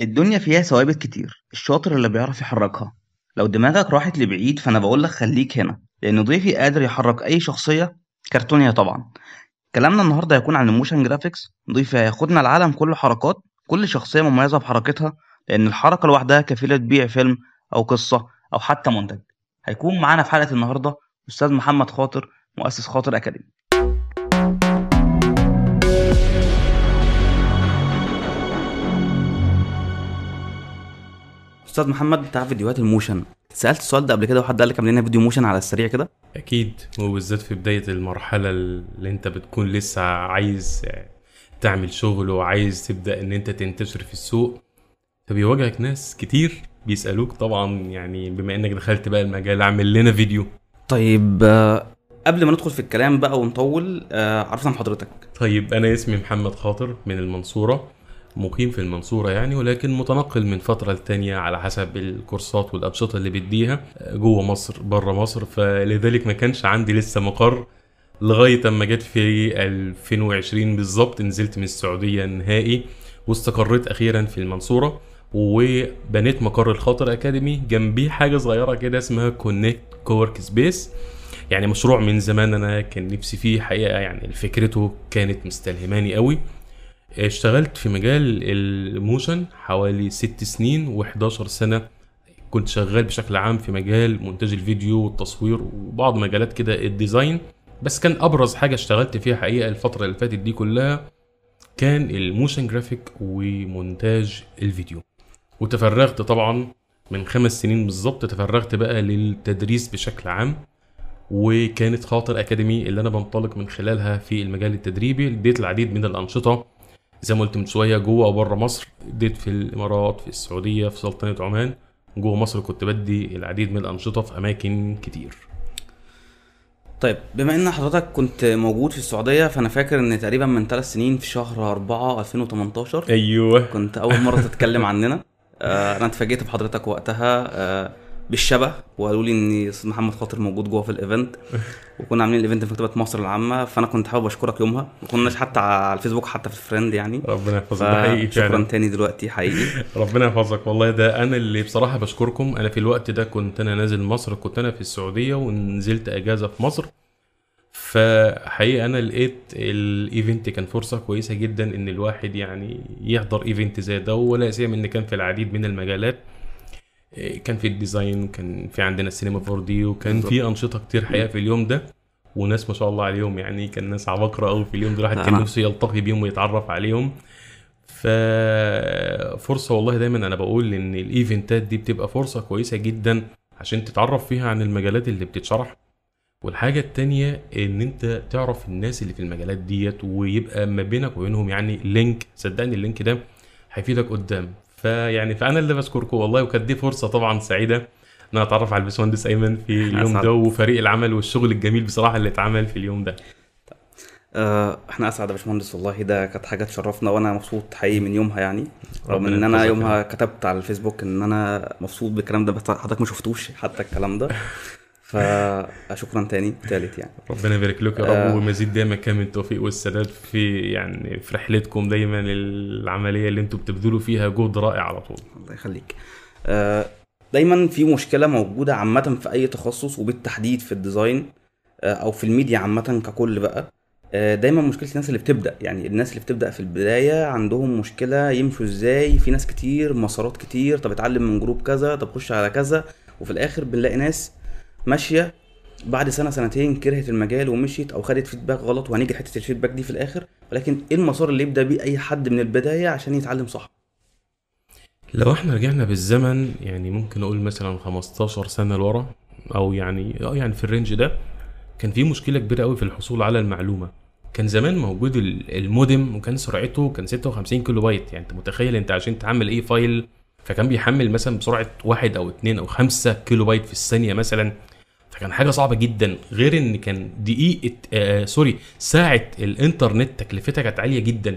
الدنيا فيها ثوابت كتير الشاطر اللي بيعرف يحركها. لو دماغك راحت لبعيد فأنا بقولك خليك هنا لأن ضيفي قادر يحرك أي شخصية كرتونية طبعا. كلامنا النهاردة هيكون عن ال motion graphics ضيفي هياخدنا العالم كله حركات كل شخصية مميزة بحركتها لأن الحركة لوحدها كفيلة تبيع فيلم أو قصة أو حتى منتج. هيكون معانا في حلقة النهاردة أستاذ محمد خاطر مؤسس خاطر Academy. أستاذ محمد بتاع فيديوهات ال motion؟ سألت السؤال ده قبل كده وحد قال لك لنا فيديو motion على السريع كده؟ أكيد وبالذات في بداية المرحلة اللي أنت بتكون لسه عايز تعمل شغل وعايز تبدأ إن أنت تنتشر في السوق. فبيواجهك ناس كتير بيسألوك طبعا يعني بما إنك دخلت بقى المجال اعمل لنا فيديو. طيب آه، قبل ما ندخل في الكلام بقى ونطول آه، عرفنا عن حضرتك. طيب أنا اسمي محمد خاطر من المنصورة. مقيم في المنصورة يعني ولكن متنقل من فترة لتانية على حسب الكورسات والأنشطة اللي بديها جوه مصر بره مصر. فلذلك ما كانش عندي لسه مقر لغاية أما جت في 2020 بالظبط نزلت من السعودية نهائي واستقريت أخيرا في المنصورة وبنيت مقر الخاطر Academy. جنبيه حاجة صغيرة كده اسمها Connect co-work space يعني مشروع من زمان أنا كان نفسي فيه حقيقة يعني فكرته كانت مستلهماني قوي. اشتغلت في مجال ال motion حوالي ست سنين و11 سنة. كنت شغال بشكل عام في مجال مونتاج الفيديو والتصوير وبعض مجالات كده ال design. بس كان أبرز حاجة اشتغلت فيها حقيقة الفترة اللي فاتت دي كلها كان ال motion graphic ومونتاج الفيديو. وتفرغت طبعا من خمس سنين بالظبط تفرغت بقى للتدريس بشكل عام. وكانت خاطر Academy اللي أنا بنطلق من خلالها في المجال التدريبي اديت العديد من الأنشطة زي ما قلت من شوية جوه وبره مصر. اديت في الإمارات في السعودية في سلطنة عمان. جوه مصر كنت بدي العديد من الأنشطة في أماكن كتير. طيب بما إن حضرتك كنت موجود في السعودية فأنا فاكر إن تقريبا من ثلاث سنين في شهر 4 2018 أيوه. كنت أول مرة تتكلم عننا. آه أنا اتفاجئت بحضرتك وقتها. آه بالشباب وقالوا لي ان محمد خاطر موجود جوه في ال event وكنا عاملين ال event في مكتبة مصر العامة فأنا كنت حابب أشكرك يومها. ما كناش حتى على الفيسبوك حتى في ال friend يعني. ربنا يحفظك. ده حقيقي شكرا فعلا تاني دلوقتي حقيقي. ربنا يحفظك. والله ده أنا اللي بصراحة بشكركم. أنا في الوقت ده كنت أنا نازل مصر كنت أنا في السعودية ونزلت إجازة في مصر. فحقيقه أنا لقيت ال event كان فرصة كويسة جدا إن الواحد يعني يحضر event زي ده ولا سيما إن كان في العديد من المجالات. كان في ال design كان في عندنا السينما 4 دي وكان في أنشطة كتير حقيقة في اليوم ده وناس ما شاء الله عليهم يعني كان ناس عباقرة قوي في اليوم ده الواحد كان نفسه يلتقي بيهم ويتعرف عليهم. ففرصة والله دايما أنا بقول إن الإيفنتات دي بتبقى فرصة كويسة جدا عشان تتعرف فيها عن المجالات اللي بتتشرح. والحاجة التانية إن أنت تعرف الناس اللي في المجالات ديت ويبقى ما بينك وبينهم يعني link صدقني ال link ده هيفيدك قدام. فيعني فأنا اللي بشكركم والله وكانت دي فرصة طبعا سعيدة إن أنا أتعرف على الباشمهندس أيمن في اليوم أسعد. ده وفريق العمل والشغل الجميل بصراحة اللي اتعمل في اليوم ده. آه إحنا أسعد يا باشمهندس والله ده كانت حاجة تشرفنا وأنا مبسوط حقيقي من يومها يعني رغم إن أنا يومها كتبت على الفيسبوك إن أنا مبسوط بالكلام ده بس حضرتك ما شفتوش حتى الكلام ده. فشكرا تاني تالت يعني. ربنا يبارك لك يا آه. رب ومزيد دايما كان من التوفيق والسداد في يعني في رحلتكم دايما العملية اللي أنتم بتبذلوا فيها جهد رائع على طول. الله يخليك. آه، دايما في مشكلة موجودة عامة في أي تخصص وبالتحديد في ال design آه، أو في الميديا عامة ككل بقى. آه، دايما مشكلة الناس اللي بتبدأ يعني الناس اللي بتبدأ في البداية عندهم مشكلة يمشوا إزاي في ناس كتير مسارات كتير طب اتعلم من group كذا طب خش على كذا وفي الآخر بنلاقي ناس ماشية بعد سنة سنتين كرهت المجال ومشيت أو خدت feedback غلط وهنيجي لحته ال feedback دي في الآخر. ولكن إيه المسار اللي يبدأ بيه أي حد من البداية عشان يتعلم صح؟ لو إحنا رجعنا بالزمن يعني ممكن أقول مثلا 15 سنة لورا أو يعني آه يعني في ال range ده كان في مشكلة كبيرة قوي في الحصول على المعلومة. كان زمان موجود ال- المودم وكان سرعته كان 56 كيلو بايت. يعني أنت متخيل أنت عشان تعمل إيه file فكان بيحمل مثلا بسرعة واحد أو اتنين أو خمسة كيلو بايت في الثانية مثلا. فكان حاجة صعبة جدا غير إن كان دقيقة آه sorry ساعة الإنترنت تكلفتها كانت عالية جدا.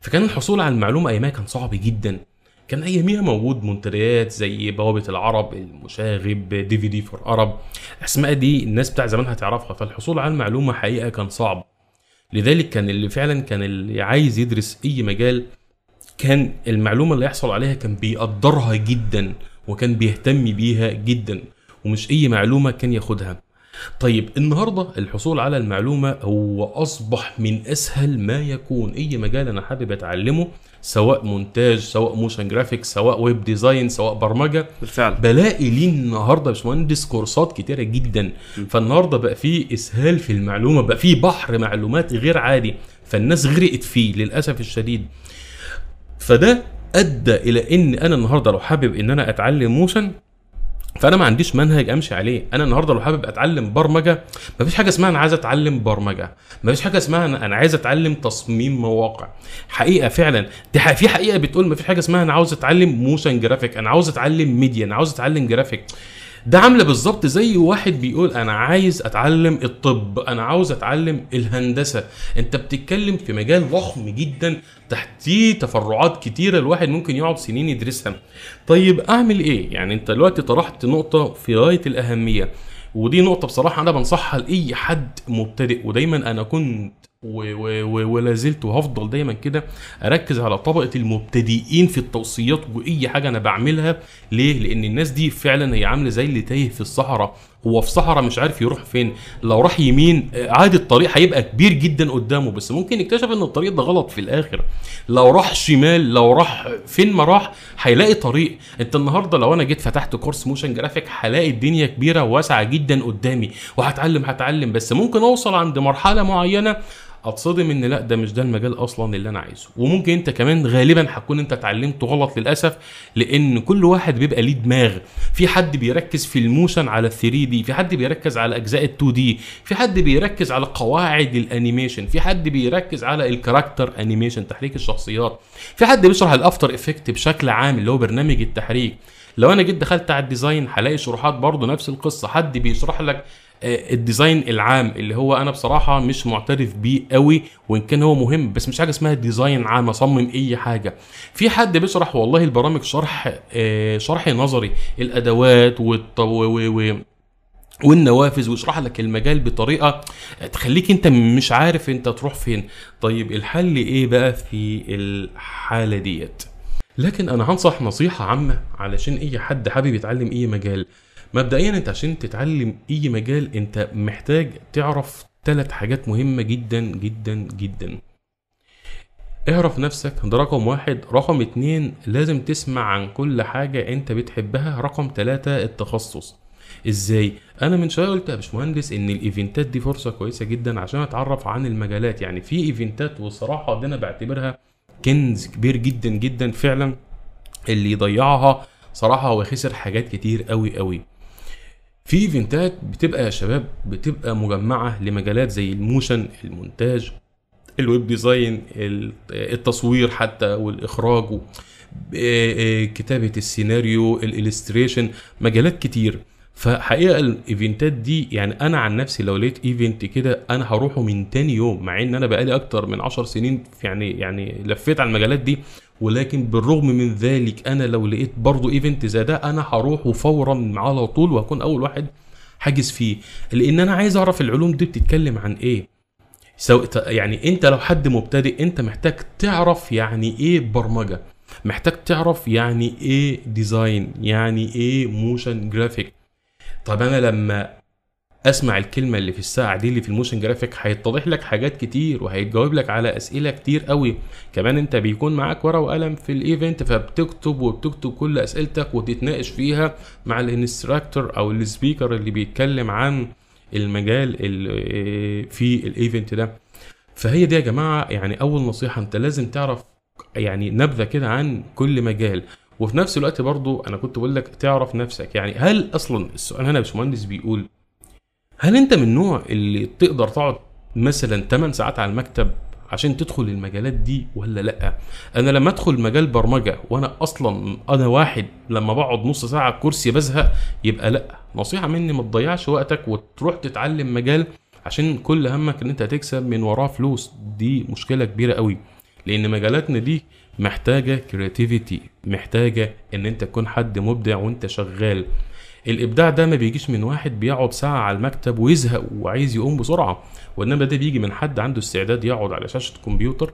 فكان الحصول على المعلومة أيامها كان صعب جدا. كان اياميها موجود منتديات زي بوابة العرب المشاغب دي في دي فور عرب الاسماء دي الناس بتاع زمان هتعرفها فالحصول على المعلومة حقيقة كان صعب. لذلك كان اللي فعلا كان اللي عايز يدرس أي مجال كان المعلومة اللي يحصل عليها كان بيقدرها جدا وكان بيهتم بيها جدا. ومش أي معلومة كان ياخدها. طيب النهارده الحصول على المعلومة هو أصبح من أسهل ما يكون. أي مجال أنا حابب أتعلمه سواء مونتاج سواء motion graphics سواء web design سواء برمجة بالفعل. بلاقي ليه النهارده يا باشمهندس كورسات كتيرة جدا. فالنهاردة بقى فيه إسهال في المعلومة بقى فيه بحر معلومات غير عادي. فالناس غرقت فيه للأسف الشديد. فده أدى إلى إن أنا النهارده لو حابب إن أنا أتعلم motion فأنا ما عنديش منهج أمشي عليه. أنا النهارده لو حابب أتعلم برمجة ما فيش حاجة اسمها أنا عايز أتعلم برمجة. ما فيش حاجة اسمها أنا عايز أتعلم تصميم مواقع. حقيقة فعلا. دي ح- في حقيقة بتقول ما فيش حاجة اسمها أنا عاوز أتعلم motion graphic أنا عاوز أتعلم ميديا أنا عاوز أتعلم جرافيك ده عاملة بالظبط زي واحد بيقول أنا عايز أتعلم الطب أنا عاوز أتعلم الهندسة. أنت بتتكلم في مجال ضخم جدا تحتيه تفرعات كتيرة الواحد ممكن يقعد سنين يدرسها. طيب أعمل إيه؟ يعني أنت دلوقتي طرحت نقطة في غاية الأهمية ودي نقطة بصراحة أنا بنصحها لأي حد مبتدئ ودايما أنا كنت ولا زلت وهفضل دايما كده أركز على طبقة المبتدئين في التوصيات وأي حاجة أنا بعملها. ليه؟ لأن الناس دي فعلا هي عاملة زي اللي تايه في الصحراء. هو في صحراء مش عارف يروح فين. لو راح يمين آه، عادي الطريق هيبقى كبير جدا قدامه بس ممكن يكتشف إن الطريق ده غلط في الآخر. لو راح شمال لو راح فين ما راح هيلاقي طريق. أنت النهارده لو أنا جيت فتحت course motion graphic هلاقي الدنيا كبيرة وواسعه جدا قدامي. وهتعلم هتعلم بس ممكن أوصل عند مرحلة معينة اتصدم ان لا ده مش ده المجال أصلا اللي أنا عايزه. وممكن انت كمان غالبا هتكون انت اتعلمته غلط للأسف لأن كل واحد بيبقى ليه دماغ. في حد بيركز في ال motion على ال 3D في حد بيركز على أجزاء ال 2D في حد بيركز على قواعد ال animation في حد بيركز على ال character animation تحريك الشخصيات في حد بيشرح ال After Effect بشكل عام اللي هو برنامج التحريك. لو أنا جيت دخلت على ال design هلاقي شروحات برضه نفس القصة حد بيشرح لك ال design العام اللي هو أنا بصراحة مش معترف بيه قوي وإن كان هو مهم بس مش حاجة اسمها design عام أصمم أي حاجة. في حد بيشرح والله البرامج شرح آه، شرح نظري الأدوات والط... والنوافذ ويشرح لك المجال بطريقة تخليك أنت مش عارف أنت تروح فين. طيب الحل إيه بقى في الحالة ديت؟ لكن أنا هنصح نصيحة عامة علشان أي حد حابب يتعلم أي مجال. مبدئيا أنت عشان تتعلم أي مجال أنت محتاج تعرف ثلاث حاجات مهمة جدا جدا جدا. اعرف نفسك ده رقم واحد. رقم اتنين لازم تسمع عن كل حاجة أنت بتحبها. رقم تلاتة التخصص. إزاي؟ أنا من شوية قلت يا باشمهندس إن الإيفنتات دي فرصة كويسة جدا عشان أتعرف عن المجالات. يعني في إيفنتات والصراحه دي أنا بعتبرها كنز كبير جدا جدا فعلا. اللي يضيعها صراحة هو خسر حاجات كتير قوي قوي في event ات بتبقى يا شباب بتبقى مجمعة لمجالات زي ال motion المونتاج ال web design ال- التصوير حتى والإخراج آه، آه، كتابة السيناريو ال illustration مجالات كتير. فحقيقة ال event ات دي يعني أنا عن نفسي لو لقيت event كده أنا هروحه من تاني يوم مع إن أنا بقالي أكتر من عشر سنين في- يعني يعني لفيت على المجالات دي ولكن بالرغم من ذلك أنا لو لقيت برضو event زي ده أنا هروحه فورا على طول وهكون أول واحد حاجز فيه. لأن أنا عايز أعرف العلوم دي بتتكلم عن إيه؟ so يعني أنت لو حد مبتدئ أنت محتاج تعرف يعني إيه برمجة محتاج تعرف يعني إيه design يعني إيه motion graphic طب أنا لما أسمع الكلمة اللي في الساعة دي اللي في ال motion graphic هيتضح لك حاجات كتير وهيتجاوب لك على أسئلة كتير قوي. كمان أنت بيكون معاك ورقة وقلم في ال event فبتكتب وبتكتب كل أسئلتك وتتناقش فيها مع ال instructor أو ال speaker اللي بيتكلم عن المجال اللي في ال event ده. فهي دي يا جماعة يعني أول نصيحة أنت لازم تعرف يعني نبذة كده عن كل مجال. وفي نفس الوقت برضو أنا كنت بقول لك تعرف نفسك. يعني هل أصلا السؤال هنا يا باشمهندس بيقول هل أنت من النوع اللي تقدر تقعد مثلا 8 ساعات على المكتب عشان تدخل المجالات دي ولا لأ؟ أنا لما أدخل مجال برمجة وأنا أصلا أنا واحد لما بقعد نص ساعة على الكرسي بزهق يبقى لأ. نصيحة مني ما تضيعش وقتك وتروح تتعلم مجال عشان كل همك إن أنت هتكسب من وراه فلوس. دي مشكلة كبيرة قوي لأن مجالاتنا دي محتاجة كرياتيفيتي محتاجة إن أنت تكون حد مبدع وأنت شغال. الإبداع ده ما بيجيش من واحد بيقعد ساعة على المكتب ويزهق وعايز يقوم بسرعة. وإنما ده بيجي من حد عنده استعداد يقعد على شاشة كمبيوتر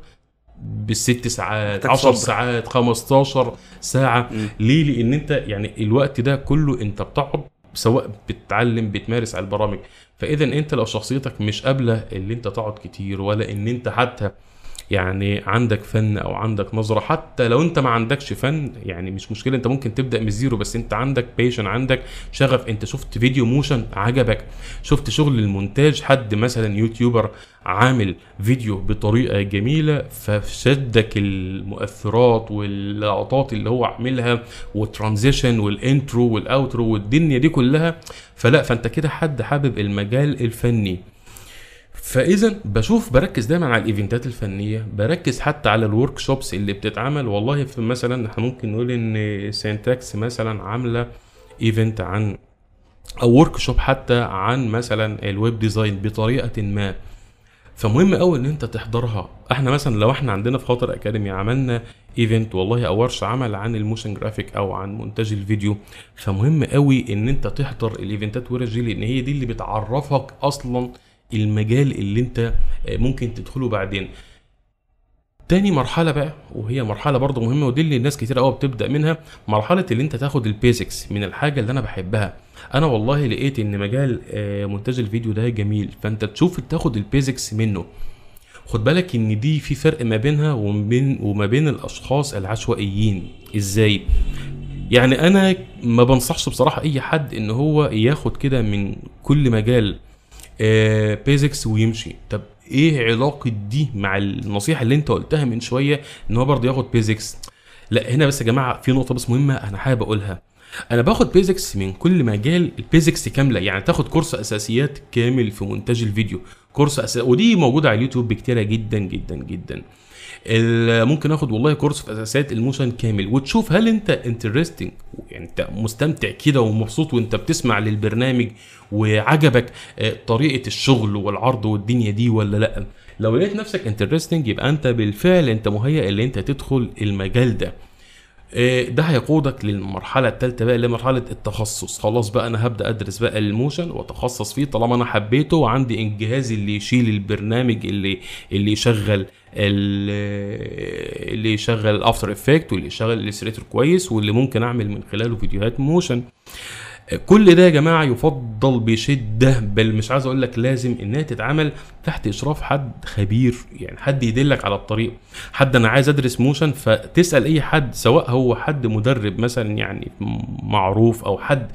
بالست ساعات محتاج 10 صبر. ساعات 15 ساعة. مم. ليه؟ لأن أنت يعني الوقت ده كله أنت بتقعد سواء بتتعلم بتمارس على البرامج. فإذا أنت لو شخصيتك مش قابلة اللي أنت تقعد كتير ولا إن أنت حتى يعني عندك فن أو عندك نظرة حتى لو أنت ما عندكش فن يعني مش مشكلة أنت ممكن تبدأ من ال zero بس أنت عندك passion عندك شغف. أنت شفت فيديو motion عجبك. شفت شغل المونتاج؟ حد مثلا YouTuber عامل فيديو بطريقة جميلة فشدك المؤثرات واللقطات اللي هو عاملها وال transition وال intro وال outro والدنيا دي كلها. فلا فأنت كده حد حابب المجال الفني. فاذا بشوف بركز دايما على ال event ات الفنية بركز حتى على ال workshops اللي بتتعمل. والله في مثلا إحنا ممكن نقول إن سينتاكس مثلا عاملة event عن أو workshop حتى عن مثلا ال web design بطريقة ما. فمهم قوي إن أنت تحضرها. إحنا مثلا لو إحنا عندنا في خاطر أكاديمي عملنا event والله أو ورشة عمل عن ال motion graphic أو عن مونتاج الفيديو. فمهم قوي إن أنت تحضر ال event ات ورش دي لأن هي دي اللي بتعرفك أصلا المجال اللي انت ممكن تدخله بعدين. تاني مرحلة بقى وهي مرحلة برضه مهمة ودي اللي الناس كتير قوي بتبدأ منها مرحلة اللي انت تاخد ال basics من الحاجة اللي أنا بحبها. أنا والله لقيت إن مجال آه، مونتاج الفيديو ده جميل فأنت تشوف تاخد ال basics منه. خد بالك إن دي في فرق ما بينها وما بين وما بين الأشخاص العشوائيين. إزاي؟ يعني أنا ما بنصحش بصراحة أي حد إن هو ياخد كده من كل مجال. basics ويمشي. طب إيه علاقة دي مع النصيحة اللي أنت قلتها من شوية إن هو برضه ياخد basics لا هنا بس يا جماعة في نقطة بس مهمة أنا حابب أقولها. أنا باخد basics من كل مجال ال basics كاملة. يعني تاخد course أساسيات كامل في مونتاج الفيديو. course أس... ودي موجودة على اليوتيوب بكتيرة جدا جدا جدا. ممكن آخد والله course في اساسيات ال motion كامل. وتشوف هل أنت interesting يعني أنت مستمتع كده ومبسوط وأنت بتسمع للبرنامج وعجبك آه، طريقة الشغل والعرض والدنيا دي ولا لأ؟ لو لقيت نفسك interesting يبقى أنت بالفعل أنت مهيئ اللي أنت تدخل المجال ده. ده هيقودك للمرحلة الثالثه بقى اللي هي مرحله التخصص. خلاص بقى أنا هبدأ أدرس بقى ال motion وأتخصص فيه طالما أنا حبيته وعندي الجهاز اللي يشيل البرنامج اللي اللي يشغل ال- اللي يشغل ال After Effect واللي يشغل ال Illustrator كويس واللي ممكن أعمل من خلاله فيديوهات motion. كل ده يا جماعة يفضل بشدة بل مش عايز أقول لك لازم إنها تتعمل تحت إشراف حد خبير يعني حد يدلك على الطريق. حد أنا عايز أدرس motion فتسأل أي حد سواء هو حد مدرب مثلا يعني معروف أو حد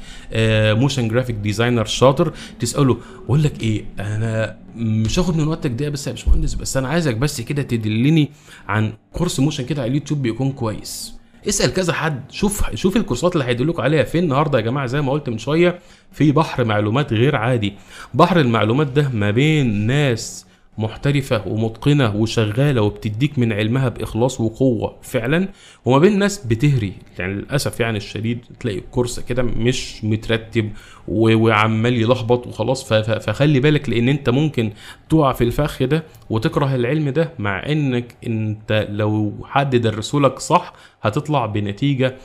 motion graphic designer شاطر تسأله بقول لك إيه أنا مش هاخد من وقتك دقيقة بس يا باشمهندس بس أنا عايزك بس كده تدلني عن course motion كده على اليوتيوب بيكون كويس. اسأل كذا حد. شوف شوف ال course ات اللي هيدلوك عليها فين النهارده يا جماعة. زي ما قلت من شوية في بحر معلومات غير عادي. بحر المعلومات ده ما بين ناس محترفة ومتقنة وشغالة وبتديك من علمها بإخلاص وقوة. فعلا وما بين ناس بتهري. يعني للأسف يعني الشديد تلاقي الكورس كده مش مترتب وعمال يلخبط وخلاص. فخلي بالك لأن أنت ممكن تقع في الفخ ده وتكره العلم ده مع إنك أنت لو حد درسولك صح هتطلع بنتيجة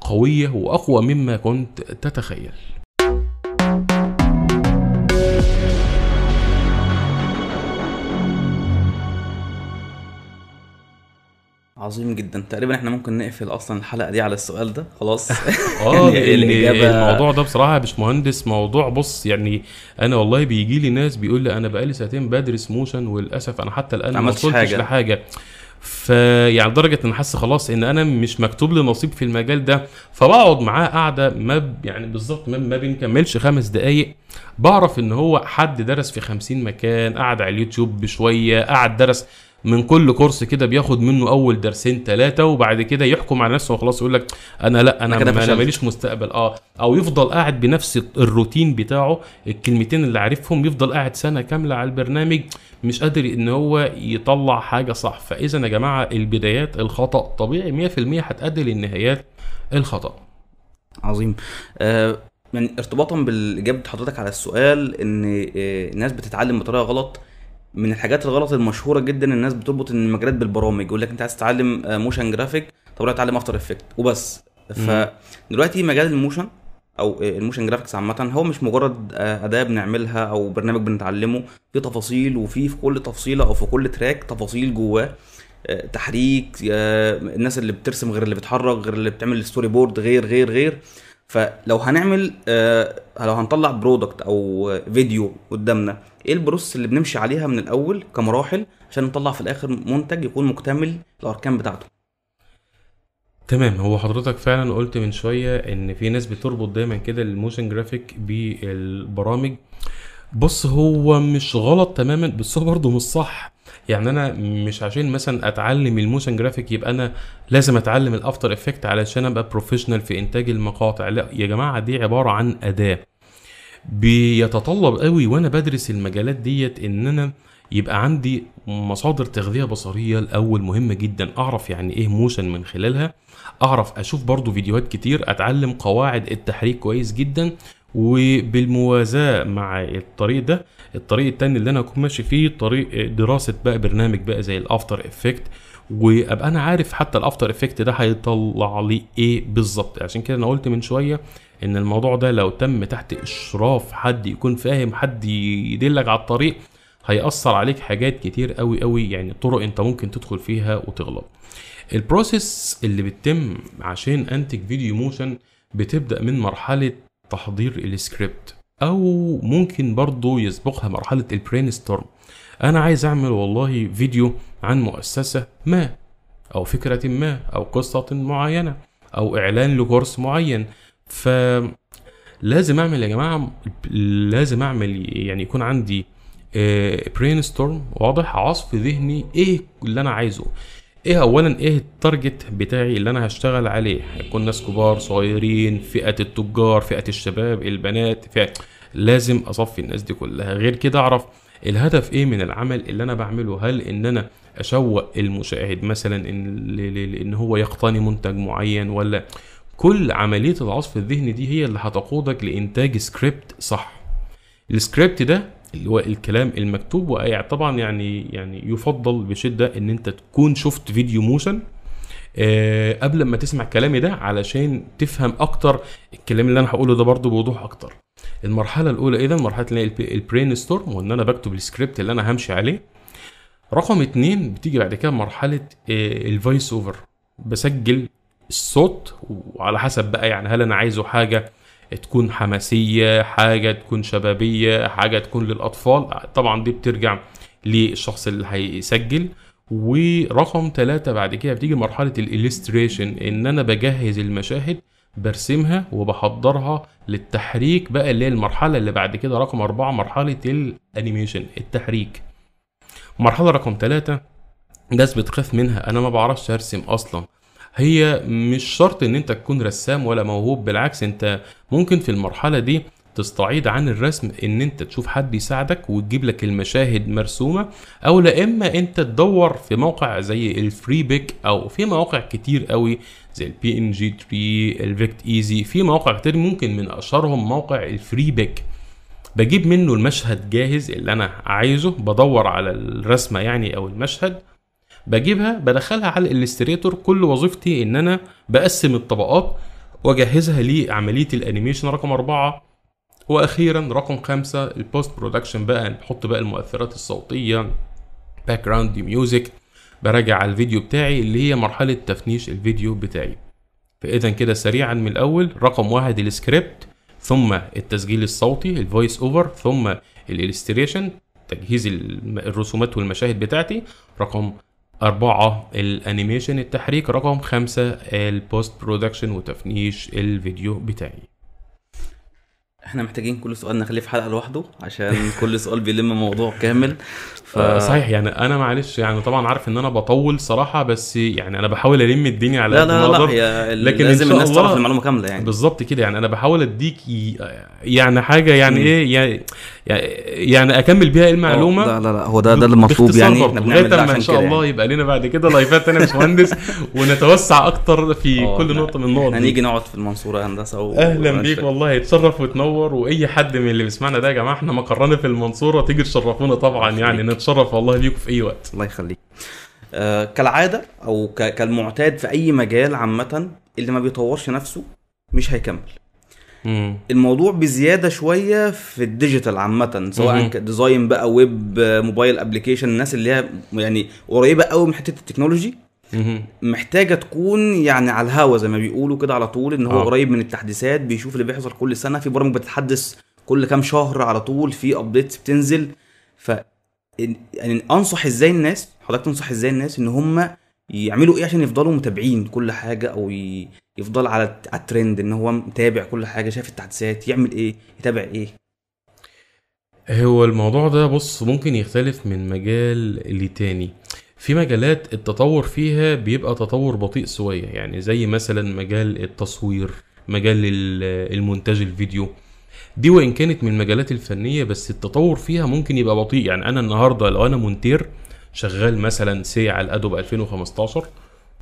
قوية وأقوى مما كنت تتخيل. عظيم جدا. تقريبا إحنا ممكن نقفل أصلا الحلقة دي على السؤال ده. خلاص. آه يعني لأن الإجابة- الموضوع ده بصراحة يا باشمهندس موضوع بص يعني أنا والله بيجي لي ناس بيقول لي أنا بقالي سنتين بدرس موشن وللأسف أنا حتى الآن ما وصلتش حاجة. لحاجة. فيعني لدرجة إن حاسس خلاص إن أنا مش مكتوب لي نصيب في المجال ده. فبقعد معاه قاعدة ما يعني بالظبط ما, ما بنكملش خمس دقايق. بعرف إن هو حد درس في خمسين مكان قعد على اليوتيوب بشوية قعد درس من كل كورس كده بياخد منه أول درسين ثلاثة وبعد كده يحكم على نفسه وخلاص يقول لك أنا لأ أنا أنا. ماليش مستقبل. آه. أو يفضل قاعد بنفس الروتين بتاعه الكلمتين اللي عارفهم يفضل قاعد سنة كاملة على البرنامج مش قادر إن هو يطلع حاجة صح. فإذا يا جماعة البدايات الخطأ طبيعي 100% هتؤدي للنهايات الخطأ. عظيم. آه يعني ارتباطا بالإجابة حضرتك على السؤال إن آه الناس بتتعلم بطريقة غلط من الحاجات الغلط المشهورة جدا الناس بتربط إن المجالات بالبرامج يقول لك أنت عايز تتعلم آه motion graphic طب روح اتعلم After Effect وبس. فدلوقتي مجال ال motion أو آه، ال motion graphics عامة هو مش مجرد آه، أداة بنعملها أو برنامج بنتعلمه في تفاصيل وفي في كل تفصيلة أو في كل track تفاصيل جواه آه، تحريك آه، الناس اللي بترسم غير اللي بتحرك غير اللي بتعمل storyboard غير غير غير. فلو هنعمل آه، لو هنطلع product أو فيديو قدامنا إيه ال process اللي بنمشي عليها من الأول كمراحل عشان نطلع في الآخر منتج يكون مكتمل الاركان بتاعته؟ تمام. هو حضرتك فعلا قلت من شوية إن في ناس بتربط دايما كده ال motion graphic بالبرامج. بص هو مش غلط تماما بس هو برضه مش صح. يعني أنا مش عشان مثلا أتعلم ال motion graphic يبقى أنا لازم أتعلم ال After Effect علشان أبقى professional في إنتاج المقاطع. لا يا جماعة دي عبارة عن أداة. بيتطلب قوي وأنا بدرس المجالات ديت إن أنا يبقى عندي مصادر تغذية بصرية الأول مهمة جدا. أعرف يعني إيه motion من خلالها. أعرف أشوف برضو فيديوهات كتير. أتعلم قواعد التحريك كويس جدا. وبالموازاة مع الطريق ده. الطريق التاني اللي أنا اكون ماشي فيه طريق دراسة بقى برنامج بقى زي ال After Effect وأبقى أنا عارف حتى ال After Effect ده هيطلع لي إيه بالظبط. عشان كده أنا قلت من شوية إن الموضوع ده لو تم تحت إشراف حد يكون فاهم حد يدلك على الطريق هيأثر عليك حاجات كتير قوي قوي يعني طرق أنت ممكن تدخل فيها وتغلط. ال process اللي بتتم عشان أنتج فيديو motion بتبدأ من مرحلة تحضير السكريبت أو ممكن برضو يسبقها مرحلة ال brainstorm أنا عايز أعمل والله فيديو عن مؤسسة ما أو فكرة ما أو قصة معينة أو إعلان ل course معين. ف لازم أعمل يا جماعة لازم أعمل يعني يكون عندي brainstorm واضح عصف ذهني إيه اللي أنا عايزه. إيه اولا إيه ال target بتاعي اللي أنا هشتغل عليه؟ هيكون ناس كبار صغيرين فئة التجار فئة الشباب البنات فئة لازم أصفي الناس دي كلها. غير كده أعرف الهدف إيه من العمل اللي أنا بعمله؟ هل إن أنا أشوق المشاهد مثلا إن إن هو يقتني منتج معين ولا؟ كل عملية العصف الذهني دي هي اللي هتقودك لإنتاج سكريبت صح. السكريبت ده اللي هو الكلام المكتوب وقايع طبعا يعني يعني يفضل بشدة إن أنت تكون شفت فيديو motion آه قبل ما تسمع كلامي ده علشان تفهم أكتر. الكلام اللي أنا هقوله ده برضه بوضوح أكتر. المرحلة الأولى اذا مرحله ال brainstorm وإن أنا بكتب السكريبت اللي أنا همشي عليه. رقم اتنين بتيجي بعد كده مرحلة آه ال voice over بسجل الصوت وعلى حسب بقى يعني هل أنا عايزه حاجة تكون حماسية حاجة تكون شبابية حاجة تكون للأطفال. طبعا دي بترجع للشخص اللي هيسجل. ورقم ثلاثة بعد كده بتيجي مرحلة ال illustration إن أنا بجهز المشاهد برسمها وبحضرها للتحريك بقى اللي هي المرحلة اللي بعد كده رقم أربعة مرحلة ال animation التحريك. مرحلة رقم ثلاثة ناس بتخاف منها. أنا ما بعرفش أرسم أصلا. هي مش شرط إن أنت تكون رسام ولا موهوب بالعكس أنت ممكن في المرحلة دي تستعيض عن الرسم إن أنت تشوف حد يساعدك وتجيب لك المشاهد مرسومة أو لا إما أنت تدور في موقع زي ال Freepik أو في مواقع كتير قوي زي ال PNGTree ال Vecteezy في مواقع كتير ممكن من أشهرهم موقع ال Freepik بجيب منه المشهد جاهز اللي أنا عايزه بدور على الرسمة يعني أو المشهد بجيبها بدخلها على ال Illustrator كل وظيفتي إن أنا بقسم الطبقات وأجهزها لعملية ال animation رقم أربعة. وأخيرا رقم خمسة ال post production بقى نحط بقى المؤثرات الصوتية background music براجع على الفيديو بتاعي اللي هي مرحلة تفنيش الفيديو بتاعي. فاذا كده سريعا من الأول رقم واحد السكريبت ثم التسجيل الصوتي ال voice over ثم ال illustration تجهيز الرسومات والمشاهد بتاعتي. رقم أربعة ال animation التحريك رقم خمسة ال post production وتفنيش الفيديو بتاعي. إحنا محتاجين كل سؤال نخليه في حلقة لوحده عشان كل سؤال بيلم موضوع كامل. ف... آه، صحيح يعني أنا معلش يعني طبعا عارف إن أنا بطول صراحة بس يعني أنا بحاول ألم الدنيا على لا قد ما لا لا أقدر. هي لكن لازم الناس الله- تعرف المعلومة كاملة يعني بالظبط كده يعني أنا بحاول أديك يعني حاجة يعني مم. إيه يعني يعني أكمل بيها المعلومة لا لا لا هو ده ده اللي مطلوب باختصار يعني. إحنا بنعمل ده أما إن عشان شاء الله يعني. يبقى لنا بعد كده لايفات أنا مش مهندس ونتوسع أكتر في آه، كل نقطة من النقط إحنا دي. نيجي نقعد في المنصورة هندسة و... أهلا. بيك والله يتشرف وتنور وأي حد من اللي بيسمعنا ده يا جماعة إحنا مقرنا في المنصورة تيجي تشرفونا طبعا يعني نتشرف والله بيكم في أي وقت الله يخليك آه كالعادة أو. كالمعتاد في أي مجال عامة اللي ما بيطورش نفسه مش هيكمل مم. الموضوع بزيادة شوية في ال digital عامة سواء مهم. ك design بقى web mobile application الناس اللي هي يعني قريبة قوي من حتة ال technology مم. محتاجة تكون يعني على الهوا زي ما بيقولوا كده على طول إن هو آه. قريب من التحديثات بيشوف اللي بيحصل كل سنة في برامج بتتحدث كل كام شهر على طول في updates بتنزل ف يعني أنصح إزاي الناس حضرتك تنصح إزاي الناس إن هم يعملوا إيه عشان يفضلوا متابعين كل حاجة أو يفضل على الترند إن هو متابع كل حاجة شايف التحديثات يعمل إيه يتابع إيه؟ هو الموضوع ده بص ممكن يختلف من مجال لتاني. في مجالات التطور فيها بيبقى تطور بطيء شوية يعني زي مثلا مجال التصوير مجال ال- المونتاج الفيديو. دي وان كانت من المجالات الفنية بس التطور فيها ممكن يبقى بطيء. يعني أنا النهاردة لو أنا مونتير شغال مثلا CC على ال Adobe 2015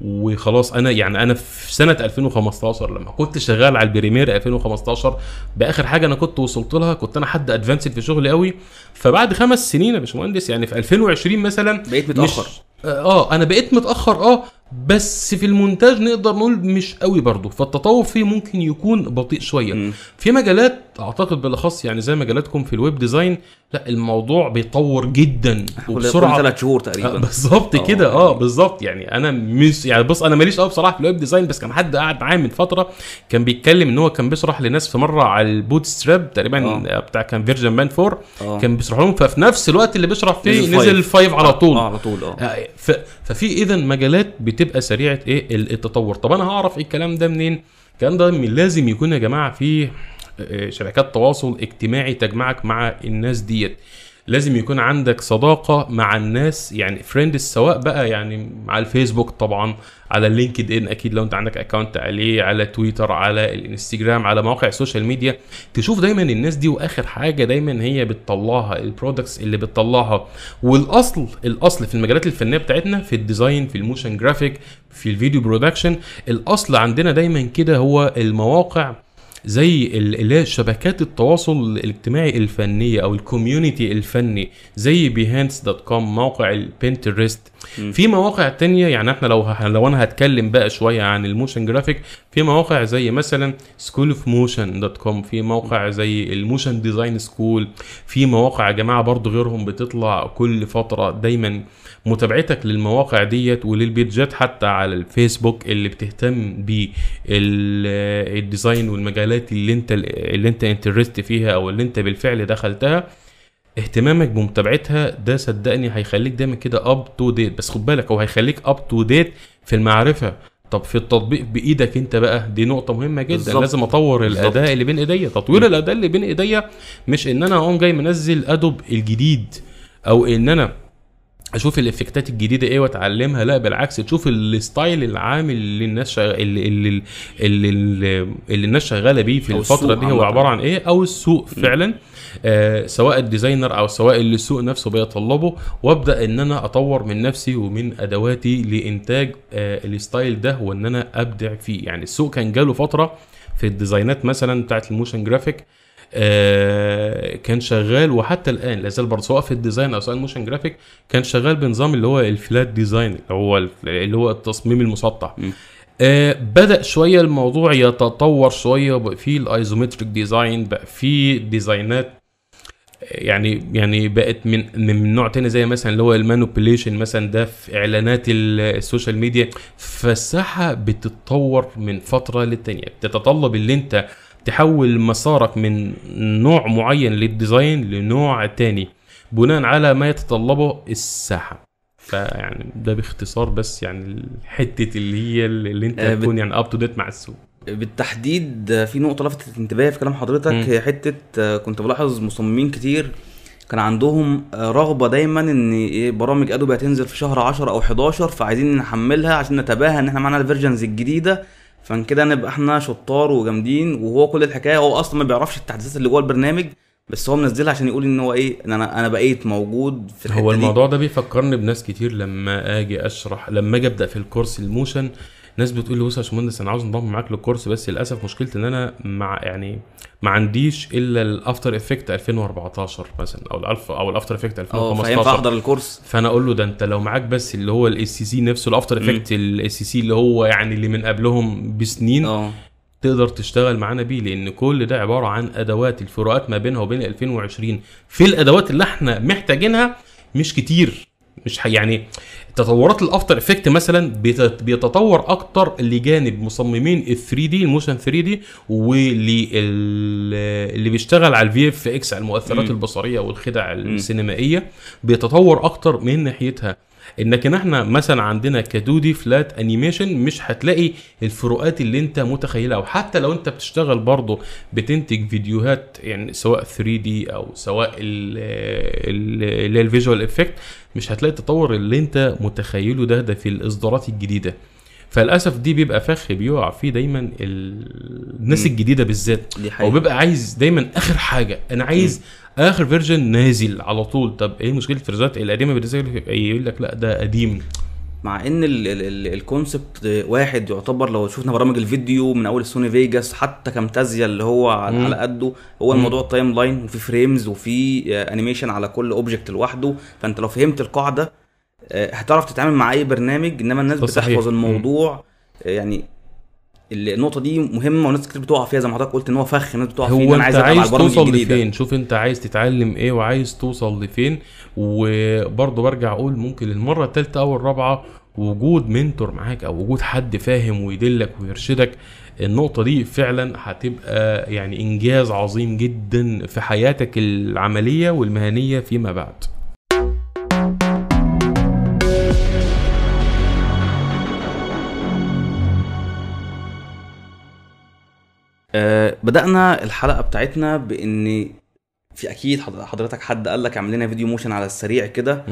وخلاص أنا يعني أنا في سنة 2015 لما كنت شغال على ال Premiere 2015 بآخر حاجة أنا كنت وصلت لها كنت أنا حد advanced في شغلي قوي فبعد خمس سنين يا باشمهندس يعني في 2020 مثلا بقيت متأخر. مش آه أنا بقيت متأخر آه بس في المونتاج نقدر نقول مش قوي برضه. فالتطور فيه ممكن يكون بطيء شوية. مم. في مجالات أعتقد بالأخص يعني زي مجالاتكم في ال web design لا الموضوع بيتطور جدا وبسرعة ثلاث شهور آه، تقريبا بالظبط آه، كده آه. بالظبط يعني أنا مش يعني بص أنا ماليش قوي بصراحة في ال web design بس كان حد قاعد معايا من فترة كان بيتكلم إن هو كان بيشرح لناس في مرة على ال Bootstrap تقريبا آه. بتاع كان version من 4 آه كان بيشرح لهم ففي نفس الوقت اللي بيشرح فيه نزل نزل five. ال five على طول آه على طول آه آه،. ففي اذا مجالات بتبقى سريعة إيه ال- التطور طب أنا هعرف إيه الكلام ده منين الكلام ده من لازم يكون يا جماعة فيه آه، شبكات تواصل اجتماعي تجمعك مع الناس ديت. لازم يكون عندك صداقة مع الناس يعني friends سواء بقى يعني على الفيسبوك طبعا على ال LinkedIn أكيد لو أنت عندك account عليه على تويتر على الإنستجرام على مواقع ال social media. تشوف دايما الناس دي وآخر حاجة دايما هي بتطلعها ال products اللي بتطلعها. والأصل الأصل في المجالات الفنية بتاعتنا في ال design في ال motion graphic في ال video production الأصل عندنا دايما كده هو المواقع زي ال- اللي هي شبكات التواصل الاجتماعي الفنية أو ال community الفني زي Behance dot com موقع ال Pinterest في مواقع تانية يعني إحنا لو ه- لو أنا هتكلم بقى شوية عن ال motion graphic في مواقع زي مثلا School of Motion dot com في موقع زي ال Motion Design School في مواقع يا جماعة برضو غيرهم بتطلع كل فترة دايما. متابعتك للمواقع ديت وللبيدجات حتى على الفيسبوك اللي بتهتم بال design والمجالات اللي انت اللي انت interested فيها أو اللي انت بالفعل دخلتها. اهتمامك بمتابعتها ده صدقني هيخليك دايما كده up to date بس خد بالك هو هيخليك up to date في المعرفة. طب في التطبيق بإيدك أنت بقى دي نقطة مهمة جدا. بالظبط. لازم أطور بالظبط. الاداء اللي بين إيديا. تطوير الأداء اللي بين إيديا مش إن أنا أقوم جاي منزل Adobe الجديد أو إن أنا أشوف الإفكتات الجديدة إيه وأتعلمها؟ لا بالعكس تشوف ال style العام اللي الناس شغ... اللي, اللي, اللي, اللي, اللي الناس شغالة بيه في الفترة دي هو. عبارة عن إيه؟ أو السوق فعلا. آه سواء ال designer أو سواء اللي السوق نفسه بيطلبه وأبدأ إن أنا أطور من نفسي ومن أدواتي لإنتاج آه ال style ده وإن أنا أبدع فيه. يعني السوق كان جاله فترة في الديزاينات مثلا بتاعت ال motion graphic كان شغال وحتى الآن لا زال برضه سواء في ال design أو سواء ال motion graphic كان شغال بنظام اللي هو ال flat design اللي هو اللي هو التصميم المسطح م. آه بدأ شوية الموضوع يتطور شوية بقى في ال isometric design بقى في ديزاينات يعني يعني بقت من من نوع تاني زي مثلا اللي هو ال manipulation مثلا ده في إعلانات ال- السوشيال ميديا فالساحة بتتطور من فترة للتانية بتتطلب اللي أنت تحول مسارك من نوع معين لل design لنوع تاني بناء على ما يتطلبه الساحة. فيعني ده باختصار بس يعني حتة اللي هي اللي انت آه، تكون يعني up to date مع السوق. بالتحديد آه، في نقطة لفتت انتباهي في كلام حضرتك. هي حتة آه، كنت بلاحظ مصممين كتير كان عندهم رغبة دايما إن إيه برامج ادوبي هتنزل في شهر 10 أو 11 فعايزين نحملها عشان نتباهى إن إحنا معانا ال versions الجديدة. فان كده نبقى إحنا شطار وجامدين وهو كل الحكاية هو أصلا ما بيعرفش التحديثات اللي جوه البرنامج بس هو منزلها عشان يقول إن هو إيه إن أنا أنا بقيت موجود في الحتة هو دي. الموضوع ده بيفكرني بناس كتير لما آجي أشرح لما آجي أبدأ في الكورس ال motion ناس بتقول لي بص يا باشمهندس أنا عاوز أنضم معاك للكورس بس للأسف مشكلتي إن أنا مع يعني ما عنديش إلا ال After Effects 2014 مثلا أو الالف أو ال After Effects آه فينفع 2015 احضر الكورس. فأنا أقول له ده أنت لو معاك بس اللي هو ال CC نفسه ال After Effects ال CC اللي هو يعني اللي من قبلهم بسنين آه. تقدر تشتغل معانا بيه لأن كل ده عبارة عن أدوات الفروقات ما بينها وبين 2020 في الأدوات اللي إحنا محتاجينها مش كتير مش يعني تطورات ال After Effects مثلا بيت- بيتطور أكتر لجانب مصممين ال 3D ال motion 3D واللي ال- اللي بيشتغل على ال VFX على المؤثرات مم. البصرية والخدع السينمائية بيتطور أكتر من ناحيتها. إنك إحنا مثلا عندنا ك 2D flat animation مش هتلاقي الفروقات اللي أنت متخيلها. وحتى لو أنت بتشتغل برضه بتنتج فيديوهات يعني سواء 3D أو سواء ال- ال- اللي هي ال visual effect مش هتلاقي التطور اللي انت متخيله ده ده في الإصدارات الجديدة. فللأسف دي بيبقى فخ بيقع فيه دايما ال- الناس. الجديدة بالذات. هو حقيقة. بيبقى عايز دايما آخر حاجة. أنا عايز آخر version نازل على طول. طب إيه مشكلة ال versionات القديمة بالنسبة لك يقول لك لا ده قديم. مع إن ال- ال- ال- ال concept واحد يعتبر لو شفنا برامج الفيديو من أول Sony Vegas حتى Camtasia اللي هو على. على قده هو مم. الموضوع timeline وفي frames وفي animation على كل object لوحده فأنت لو فهمت القاعدة آه، هتعرف تتعامل مع أي برنامج إنما الناس. بتحفظ الموضوع آه، يعني النقطة دي مهمة وناس كتير بتقع فيها زي ما حضرتك قلت إن هو فخ الناس بتقع فيه إن هو أنا أنت عايز عايز توصل الجديدة. لفين؟ شوف أنت عايز تتعلم إيه وعايز توصل لفين. وبرضه برجع أقول ممكن المرة الثالثه أو الرابعة وجود منتور معاك أو وجود حد فاهم ويدلك ويرشدك النقطة دي فعلا هتبقى يعني إنجاز عظيم جدا في حياتك العملية والمهنية فيما بعد. بدأنا الحلقة بتاعتنا بإن في أكيد حض- حضرتك حد قال لك اعمل لنا فيديو motion على السريع كده.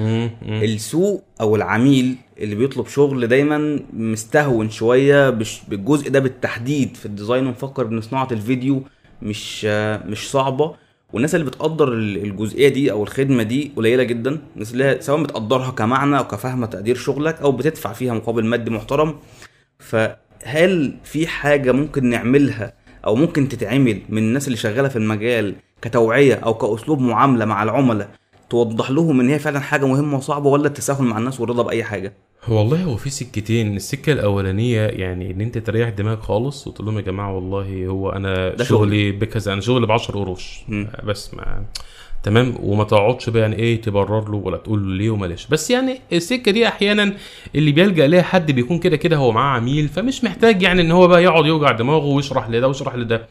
السوق أو العميل اللي بيطلب شغل دايما مستهون شوية بش- بالجزء ده بالتحديد في ال design ومفكر إن صناعة الفيديو مش مش صعبة. والناس اللي بتقدر ال- الجزئية دي أو الخدمة دي قليلة جدا. الناس اللي سواء بتقدرها كمعنى أو كفهمة تقدير شغلك أو بتدفع فيها مقابل مادي محترم. فهل في حاجة ممكن نعملها أو ممكن تتعمل من الناس اللي شغالة في المجال كتوعية أو كأسلوب معاملة مع العملاء توضح لهم إن هي فعلا حاجة مهمة وصعبة ولا التساهل مع الناس والرضا بأي حاجة؟ والله هو في سكتين السكة الأولانية يعني إن أنت تريح دماغك خالص وتقول لهم يا جماعة والله هو أنا ده شغلي. بكذا أنا شغلي ب 10 قروش. بس ما تمام؟ وما تقعدش بقى يعني إيه تبرر له ولا تقول له ليه ومالاش بس يعني السكة دي أحيانا اللي بيلجأ ليها حد بيكون كده كده هو معاه عميل فمش محتاج يعني إن هو بقى يقعد يوجع دماغه ويشرح لده ويشرح لده.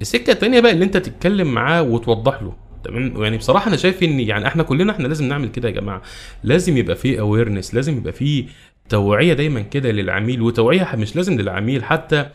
السكة التانية بقى اللي أنت تتكلم معاه وتوضح له تمام؟ يعني بصراحة أنا شايف إن يعني إحنا كلنا إحنا لازم نعمل كده يا جماعة. لازم يبقى فيه awareness لازم يبقى فيه توعية دايما كده للعميل وتوعية مش لازم للعميل حتى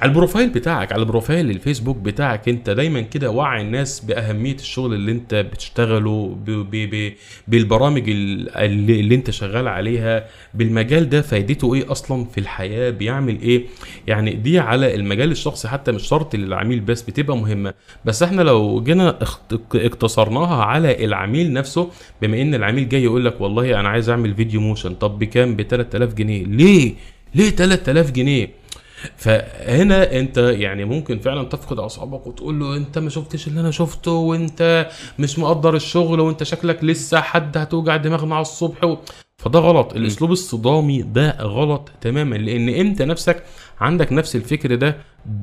على ال profile بتاعك على ال profile الفيسبوك بتاعك انت دايما كده وعي الناس بأهمية الشغل اللي انت بتشتغله ب ب ب بالبرامج ال- اللي, اللي انت شغال عليها بالمجال ده فايدته إيه أصلا في الحياة بيعمل إيه؟ يعني دي على المجال الشخصي حتى مش شرط للعميل بس بتبقى مهمة. بس إحنا لو جينا اقتصرناها على العميل نفسه بما ان العميل جاي يقول لك والله أنا عايز أعمل فيديو موشن طب بكام؟ ب 3000 جنيه. ليه؟ ليه 3000 جنيه؟ فهنا انت يعني ممكن فعلا تفقد اعصابك وتقول له انت ما شفتش اللي أنا شفته وانت مش مقدر الشغل وانت شكلك لسه حد هتوجع دماغنا على الصبح و... فده غلط الأسلوب الصدامي ده غلط تماما لأن أنت نفسك عندك نفس الفكر ده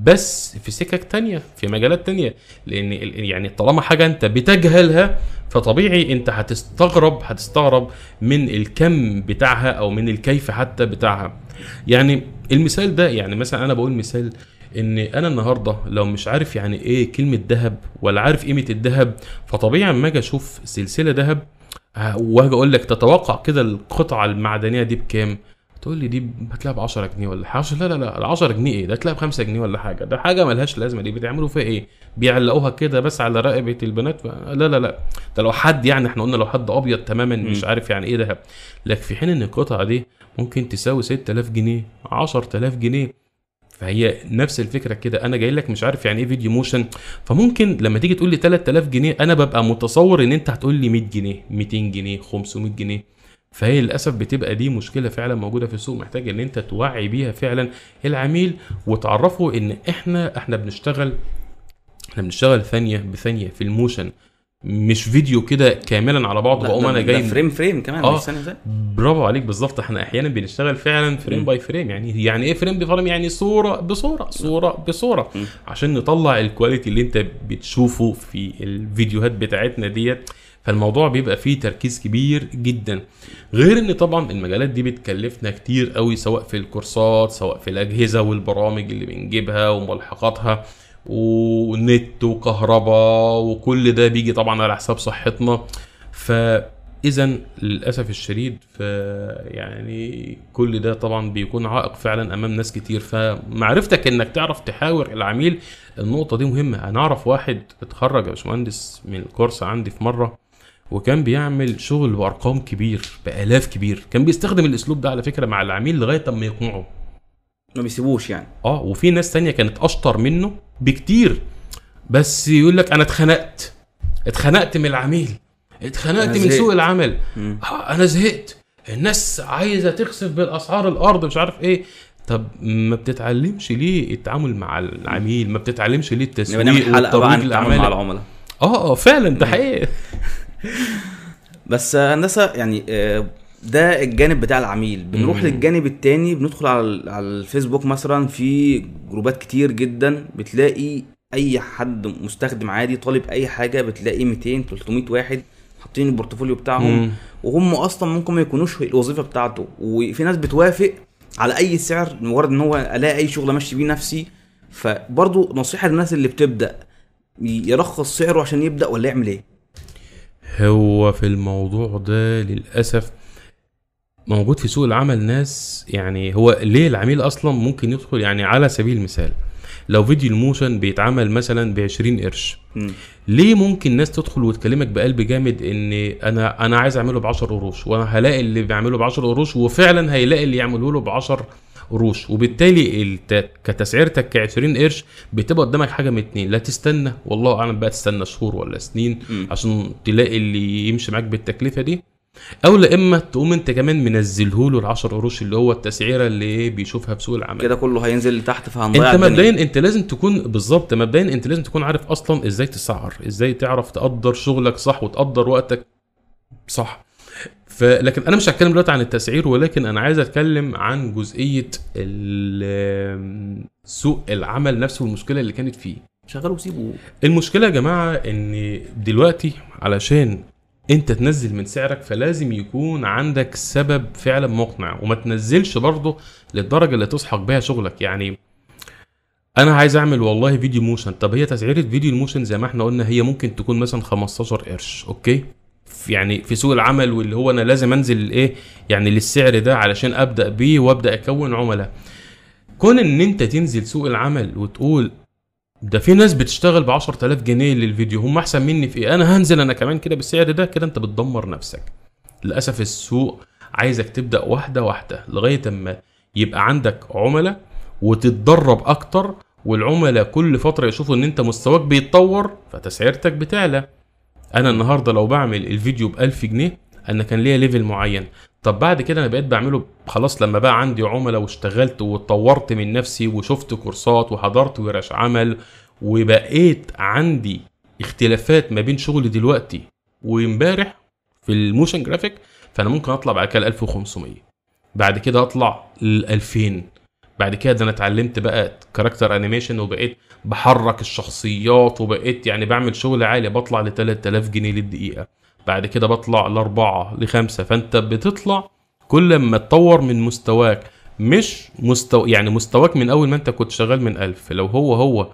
بس في سكك تانية في مجالات تانية لأن يعني طالما حاجة أنت بتجهلها فطبيعي أنت هتستغرب هتستغرب من الكم بتاعها أو من الكيف حتى بتاعها. يعني المثال ده يعني مثلا أنا بقول مثال إن أنا النهارده لو مش عارف يعني إيه كلمة ذهب ولا عارف قيمة الذهب فطبيعي أما أجي أشوف سلسلة ذهب ه- واجي أقول لك تتوقع كده القطعة المعدنية دي بكام؟ تقول لي دي هتلاقيها ب 10 جنيه ولا حاجة. لا لا لا ال 10 جنيه إيه؟ ده هتلاقيها ب 5 جنيه ولا حاجة. ده حاجة ملهاش لازمة. دي بتعملوا فيها إيه؟ بيعلقوها كده بس على رقبة البنات. لا لا لا. ده لو حد يعني إحنا قلنا لو حد أبيض تماما مش. عارف يعني إيه ذهب. لكن في حين إن القطعة دي ممكن تساوي 6000 جنيه 10000 جنيه فهي نفس الفكرة كده. أنا جاي لك مش عارف يعني إيه فيديو motion فممكن لما تيجي تقول لي 3000 جنيه أنا ببقى متصور إن أنت هتقول لي 100 جنيه 200 جنيه 500 جنيه. فهي للأسف بتبقى دي مشكلة فعلا موجودة في السوق محتاج إن أنت توعي بيها فعلا العميل وتعرفه إن إحنا إحنا بنشتغل إحنا بنشتغل ثانية بثانيه في ال motion. مش فيديو كده كامل على بعضه بقوم أنا جاي frame frame كمان آه. برافو عليك بالظبط. إحنا أحيانا بنشتغل فعلا frame. by frame. يعني يعني إيه frame ب frame يعني صورة بصورة صورة بصورة. مم. عشان نطلع ال quality اللي أنت بتشوفه في الفيديوهات بتاعتنا ديت. فالموضوع بيبقى فيه تركيز كبير جدا. غير إن طبعا المجالات دي بتكلفنا كتير قوي سواء في الكورسات سواء في الأجهزة والبرامج اللي بنجيبها وملحقاتها. ونت وكهرباء وكل ده بيجي طبعا على حساب صحتنا. فاذا للأسف الشديد يعني كل ده طبعا بيكون عائق فعلا أمام ناس كتير. فمعرفتك إنك تعرف تحاور العميل النقطة دي مهمة. أنا أعرف واحد اتخرج يا باشمهندس من الكورس عندي في مرة وكان بيعمل شغل بأرقام كبير بآلاف كبير. كان بيستخدم الأسلوب ده على فكرة مع العميل لغاية أما يقنعه. ما بيسيبوش يعني. آه وفي ناس تانية كانت أشطر منه بكتير. بس يقول لك أنا اتخنقت. اتخنقت من العميل. اتخنقت من. سوق العمل. مم. آه أنا زهقت. الناس عايزة تخسف بالأسعار الأرض مش عارف إيه. طب ما بتتعلمش ليه التعامل مع العميل؟ ما بتتعلمش ليه التسويق نعمل حلقة بقى عن والترويج التعامل مع العملاء. آه آه فعلا ده. حقيقي. بس آه، هندسة يعني آه، ده الجانب بتاع العميل. بنروح مم. للجانب التاني بندخل على على الفيسبوك مثلا في groupات كتير جدا بتلاقي أي حد مستخدم عادي طالب أي حاجة بتلاقي 200 300 واحد حاطين ال portfolio بتاعهم. مم. وهم أصلا ممكن ما يكونوش الوظيفة بتاعته. وفي ناس بتوافق على أي سعر مجرد إن هو ألاقي أي شغل أمشي بيه نفسي. فبرضه نصيحة للناس اللي بتبدأ يرخص سعره عشان يبدأ ولا يعمل إيه؟ هو في الموضوع ده للأسف موجود في سوق العمل ناس يعني هو ليه العميل أصلا ممكن يدخل يعني على سبيل المثال لو فيديو الموشن بيتعمل مثلا ب 20 قرش. ليه ممكن ناس تدخل وتكلمك بقلب جامد إن أنا أنا عايز أعمله ب 10 قروش وأنا هلاقي اللي بيعمله ب 10 قروش وفعلا هيلاقي اللي يعمله له ب 10 قروش وبالتالي الت... كتسعيرتك ك 20 قرش بتبقى قدامك حاجة من اتنين لا تستنى والله أعلم بقى تستنى شهور ولا سنين. عشان تلاقي اللي يمشي معاك بالتكلفة دي أو لا إما تقوم أنت كمان منزله له ال 10 قروش اللي هو التسعيرة اللي بيشوفها في سوق العمل. كده كله هينزل لتحت فهنضيع أنت. مبدئيا أنت لازم تكون بالظبط مبدئيا أنت لازم تكون عارف أصلا إزاي تسعر إزاي تعرف تقدر شغلك صح وتقدر وقتك صح. فلكن أنا مش هتكلم دلوقتي عن التسعير ولكن أنا عايز أتكلم عن جزئية سوق العمل نفسه والمشكلة اللي كانت فيه. شغله وسيبه. المشكلة يا جماعة إن دلوقتي علشان انت تنزل من سعرك فلازم يكون عندك سبب فعلا مقنع. وما تنزلش برضه للدرجة اللي تسحق بيها شغلك. يعني أنا عايز أعمل والله فيديو motion. طب هي تسعيرة فيديو ال motion زي ما إحنا قلنا هي ممكن تكون مثلا 15 قرش. okay؟ يعني في سوق العمل واللي هو أنا لازم أنزل إيه؟ يعني للسعر ده علشان أبدأ بيه وأبدأ أكون عملاء. كون إن أنت تنزل سوق العمل وتقول ده في ناس بتشتغل ب 10000 جنيه للفيديو هم أحسن مني في إيه؟ أنا هنزل أنا كمان كده بالسعر ده كده أنت بتدمر نفسك. للأسف السوق عايزك تبدأ واحدة واحدة لغاية أما يبقى عندك عملاء وتتدرب أكتر والعملاء كل فترة يشوفوا إن أنت مستواك بيتطور فتسعيرتك بتعلى. أنا النهارده لو بعمل الفيديو ب 1000 جنيه أنا كان ليا level معين. طب بعد كده أنا بقيت بعمله خلاص لما بقى عندي عملاء واشتغلت واتطورت من نفسي وشفت كورسات وحضرت ورش عمل وبقيت عندي اختلافات ما بين شغلي دلوقتي وامبارح في ال motion graphic فأنا ممكن أطلع بعد كده ل 1500 بعد كده أطلع ل 2000 بعد كده ده أنا اتعلمت بقى character animation وبقيت بحرك الشخصيات وبقيت يعني بعمل شغل عالي بطلع ل 3000 جنيه للدقيقة. بعد كده بطلع لأربعة لخمسة فأنت بتطلع كل ما تطور من مستواك مش مستوى يعني مستواك من أول ما أنت كنت شغال من ألف لو هو هو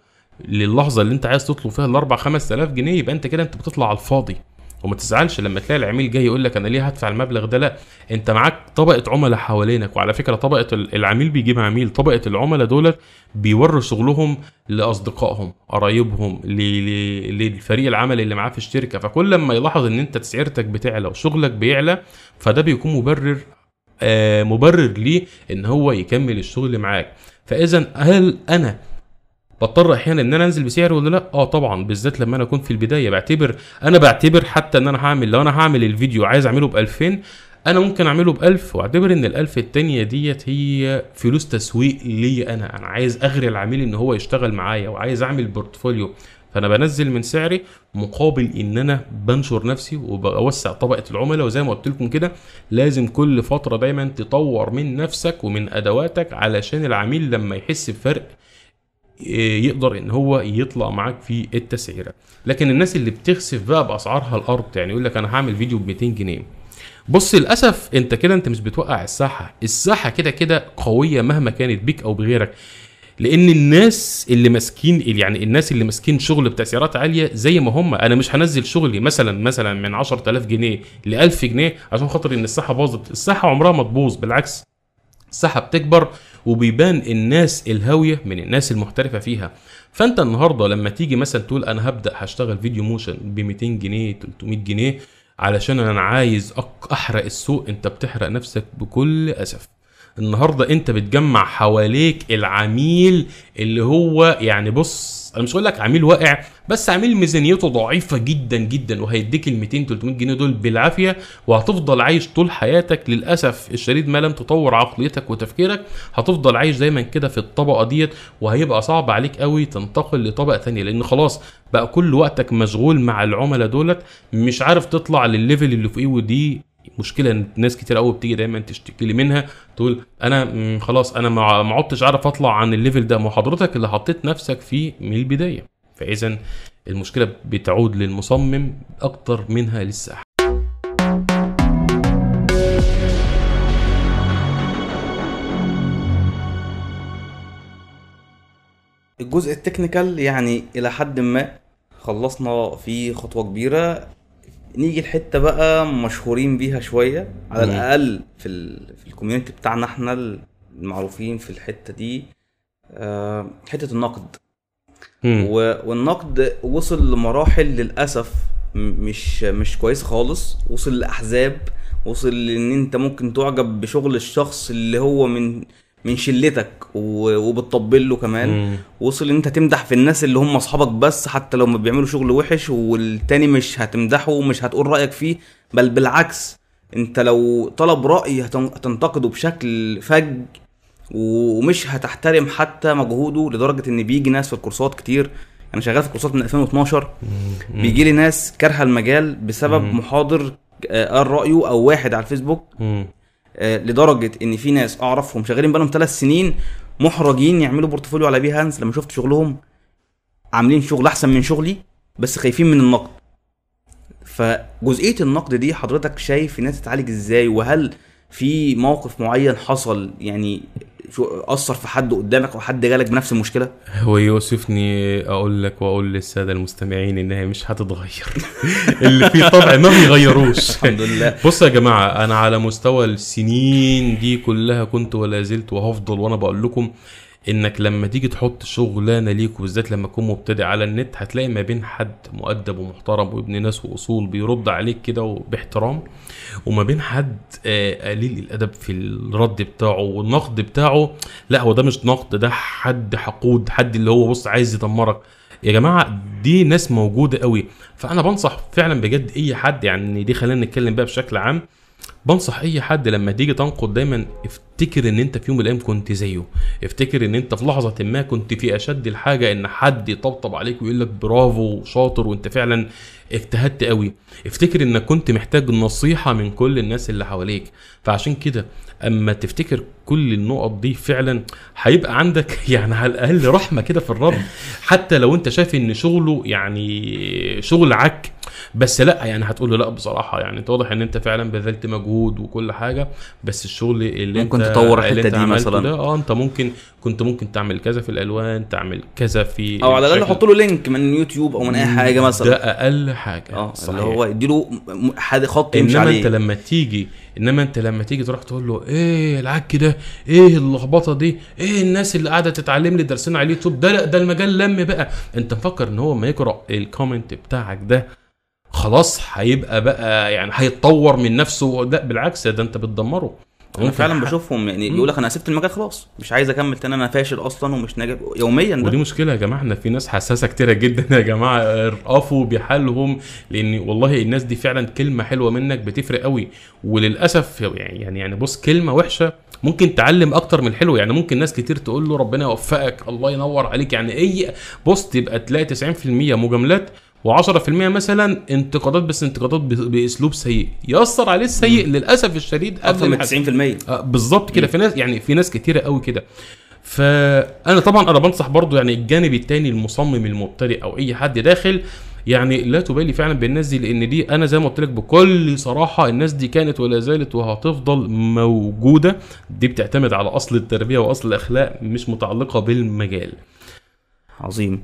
للحظة اللي أنت عايز تطلب فيها الأربع خمس تلاف جنيه يبقى أنت كده أنت بتطلع على الفاضي. وما تزعلش لما تلاقي العميل جاي يقول لك أنا ليه هدفع المبلغ ده؟ لا أنت معاك طبقة عملاء حوالينك وعلى فكرة طبقة ال- العميل بيجيب عميل طبقة العملاء دول بيوروا شغلهم لأصدقائهم قرايبهم للفريق العمل اللي معاه في الشركة. فكل لما يلاحظ إن أنت تسعيرتك بتعلى وشغلك بيعلى فده بيكون مبرر آه مبرر ليه إن هو يكمل الشغل معاك. فإذا هل أنا بضطر أحيانا إن أنا أنزل بسعر ولا لأ؟ آه طبعا بالذات لما أنا أكون في البداية. بعتبر أنا بعتبر حتى إن أنا هعمل لو أنا هعمل الفيديو عايز أعمله ب 2000 أنا ممكن أعمله ب 1000 واعتبر إن ال 1000 التانية ديت هي فلوس تسويق ليا أنا. أنا عايز أغري العميل إن هو يشتغل معايا وعايز أعمل بورتفوليو. فأنا بنزل من سعري مقابل إن أنا بنشر نفسي وبوسع طبقة العملاء. وزي ما قلت لكم كده لازم كل فترة دايما تطور من نفسك ومن أدواتك علشان العميل لما يحس بفرق يقدر إن هو يطلع معاك في التسعيرة. لكن الناس اللي بتخسف بقى بأسعارها الأرض يعني يقول لك أنا هعمل فيديو ب 200 جنيه. بص للأسف أنت كده أنت مش بتوقع الساحة. الساحة كده كده قوية مهما كانت بيك أو بغيرك. لأن الناس اللي ماسكين يعني الناس اللي ماسكين شغل بتسعيرات عالية زي ما هم. أنا مش هنزل شغلي مثلا مثلا من 10000 جنيه ل 1000 جنيه عشان خاطر إن الساحة باظت. الساحة عمرها ما تبوظ بالعكس. الساحة بتكبر. وبيبان الناس الهاوية من الناس المحترفة فيها. فأنت النهارده لما تيجي مثلا تقول أنا هبدأ هشتغل فيديو motion ب 200 جنيه 300 جنيه علشان أنا عايز أحرق السوق أنت بتحرق نفسك بكل أسف. النهارده أنت بتجمع حواليك العميل اللي هو يعني بص أنا مش هقول لك عميل واقع بس عميل ميزانيته ضعيفة جدا جدا وهيديك ال 200 300 جنيه دول بالعافية وهتفضل عايش طول حياتك للأسف الشديد ما لم تطور عقليتك وتفكيرك هتفضل عايش دايما كده في الطبقة ديت وهيبقى صعب عليك قوي تنتقل لطبقة تانية لأن خلاص بقى كل وقتك مشغول مع العملاء دولت مش عارف تطلع للليفل اللي فوقيه ودي مشكلة إن ناس كتير قوي بتيجي دايما تشتكي لي منها تقول أنا خلاص أنا ما عدتش عارف أطلع عن ال level ده ما حضرتك اللي حطيت نفسك فيه من البداية. فاذا المشكلة بتعود للمصمم أكتر منها للساحة. الجزء ال technical يعني إلى حد ما خلصنا فيه خطوة كبيرة. نيجي الحته بقى مشهورين بيها شوية على. الأقل في ال... في الكوميونتي بتاعنا إحنا المعروفين في الحتة دي آه، حتة النقد. و... والنقد وصل لمراحل للأسف مش مش كويسه خالص وصل لأحزاب وصل لأن أنت ممكن تعجب بشغل الشخص اللي هو من من شلتك. وبتطبل له كمان مم. وصل إن أنت تمدح في الناس اللي هم أصحابك بس حتى لو ما بيعملوا شغل وحش والتاني مش هتمدحه ومش هتقول رأيك فيه بل بالعكس أنت لو طلب رأي هتن- هتنتقده بشكل فج ومش هتحترم حتى مجهوده لدرجة إن بيجي ناس في الكورسات كتير أنا شغال في كورسات من 2012 مم. بيجي لي ناس كارهة المجال بسبب مم. محاضر آه، قال رأيه أو واحد على الفيسبوك مم. آه، لدرجة إن في ناس أعرفهم شغالين بقالهم ثلاث سنين محرجين يعملوا portfolio على بيهانس لما شفت شغلهم عاملين شغل أحسن من شغلي بس خايفين من النقد. فجزئية النقد دي حضرتك شايف انها تتعالج إزاي؟ وهل في موقف معين حصل؟ يعني أثر في حد قدامك أو حد جالك بنفس المشكلة؟ هو يوسفني أقول لك وأقول للسادة المستمعين إنها مش هتتغير. اللي فيه طبع ما بيغيروش. الحمد لله. بصوا يا جماعة أنا على مستوى السنين دي كلها كنت ولا زلت وهفضل وأنا بقول لكم إنك لما تيجي تحط شغلانة ليك وبالذات لما تكون مبتدئ على النت هتلاقي ما بين حد مؤدب ومحترم وابن ناس وأصول بيرد عليك كده باحترام وما بين حد آه، قليل الأدب في الرد بتاعه والنقد بتاعه. لا هو ده مش نقد ده حد حقود حد اللي هو بص عايز يدمرك. يا جماعة دي ناس موجودة قوي. فأنا بنصح فعلا بجد أي حد يعني دي خلينا نتكلم بقى بشكل عام بنصح أي حد لما تيجي تنقد دايما افتكر ان انت في يوم من الأيام كنت زيه. افتكر ان انت في لحظة ما كنت في اشد الحاجة ان حد يطبطب عليك ويقول لك برافو وشاطر وانت فعلا اجتهدت قوي. افتكر انك كنت محتاج نصيحة من كل الناس اللي حواليك. فعشان كده اما تفتكر كل النقط دي فعلا هيبقى عندك يعني على الأقل رحمة كده في الرد حتى لو انت شايف ان شغله يعني شغل عك بس لا يعني هتقول له لا بصراحة. يعني انت واضح ان انت فعلا بذلت مجهود وكل حاجة بس الشغل اللي انت تطور انت دي مثلاً. ده آه انت ممكن كنت ممكن تعمل كذا في الألوان تعمل كذا في أو على الأقل. حط له link من يوتيوب أو من أي حاجة مثلا. ده أقل حاجة. آه. اللي هو يديله حد خط يمشي إنما عليه. أنت لما تيجي إنما أنت لما تيجي تروح تقول له إيه العك ده؟ إيه اللخبطة دي؟ إيه الناس اللي قاعدة تتعلم لي درسين على اليوتيوب؟ ده لا ده المجال لم بقى. أنت مفكر إن هو لما يقرأ ال comment بتاعك ده خلاص هيبقى بقى يعني هيتطور من نفسه. لا بالعكس ده أنت بتدمره. أنا فعلا بشوفهم يعني. يقول لك أنا سبت المجال خلاص مش عايز أكمل تاني أنا فاشل أصلا ومش ناجح. يوميا ودي ده مشكلة يا جماعة إحنا في ناس حساسة كتيرة جدا يا جماعة ارقفوا بحالهم لأن والله الناس دي فعلا كلمة حلوة منك بتفرق قوي. وللأسف يعني يعني بص كلمة وحشة ممكن تعلم أكتر من الحلو يعني ممكن ناس كتير تقول له ربنا يوفقك الله ينور عليك. يعني أي بوست يبقى تلاقي 90% مجاملات و10% مثلا انتقادات بس انتقادات بأسلوب سيء. يأثر عليه السيء للأسف الشديد أكثر من الحد. 90% آه، بالظبط كده. في ناس يعني في ناس كتيرة قوي كده. فأنا طبعا أنا بنصح برضو يعني الجانب التاني المصمم المبتدئ أو أي حد داخل يعني لا تبالي فعلا بالناس دي لأن دي أنا زي ما قلت لك بكل صراحة الناس دي كانت ولا زالت وهتفضل موجودة. دي بتعتمد على أصل التربية وأصل الأخلاق مش متعلقة بالمجال. عظيم.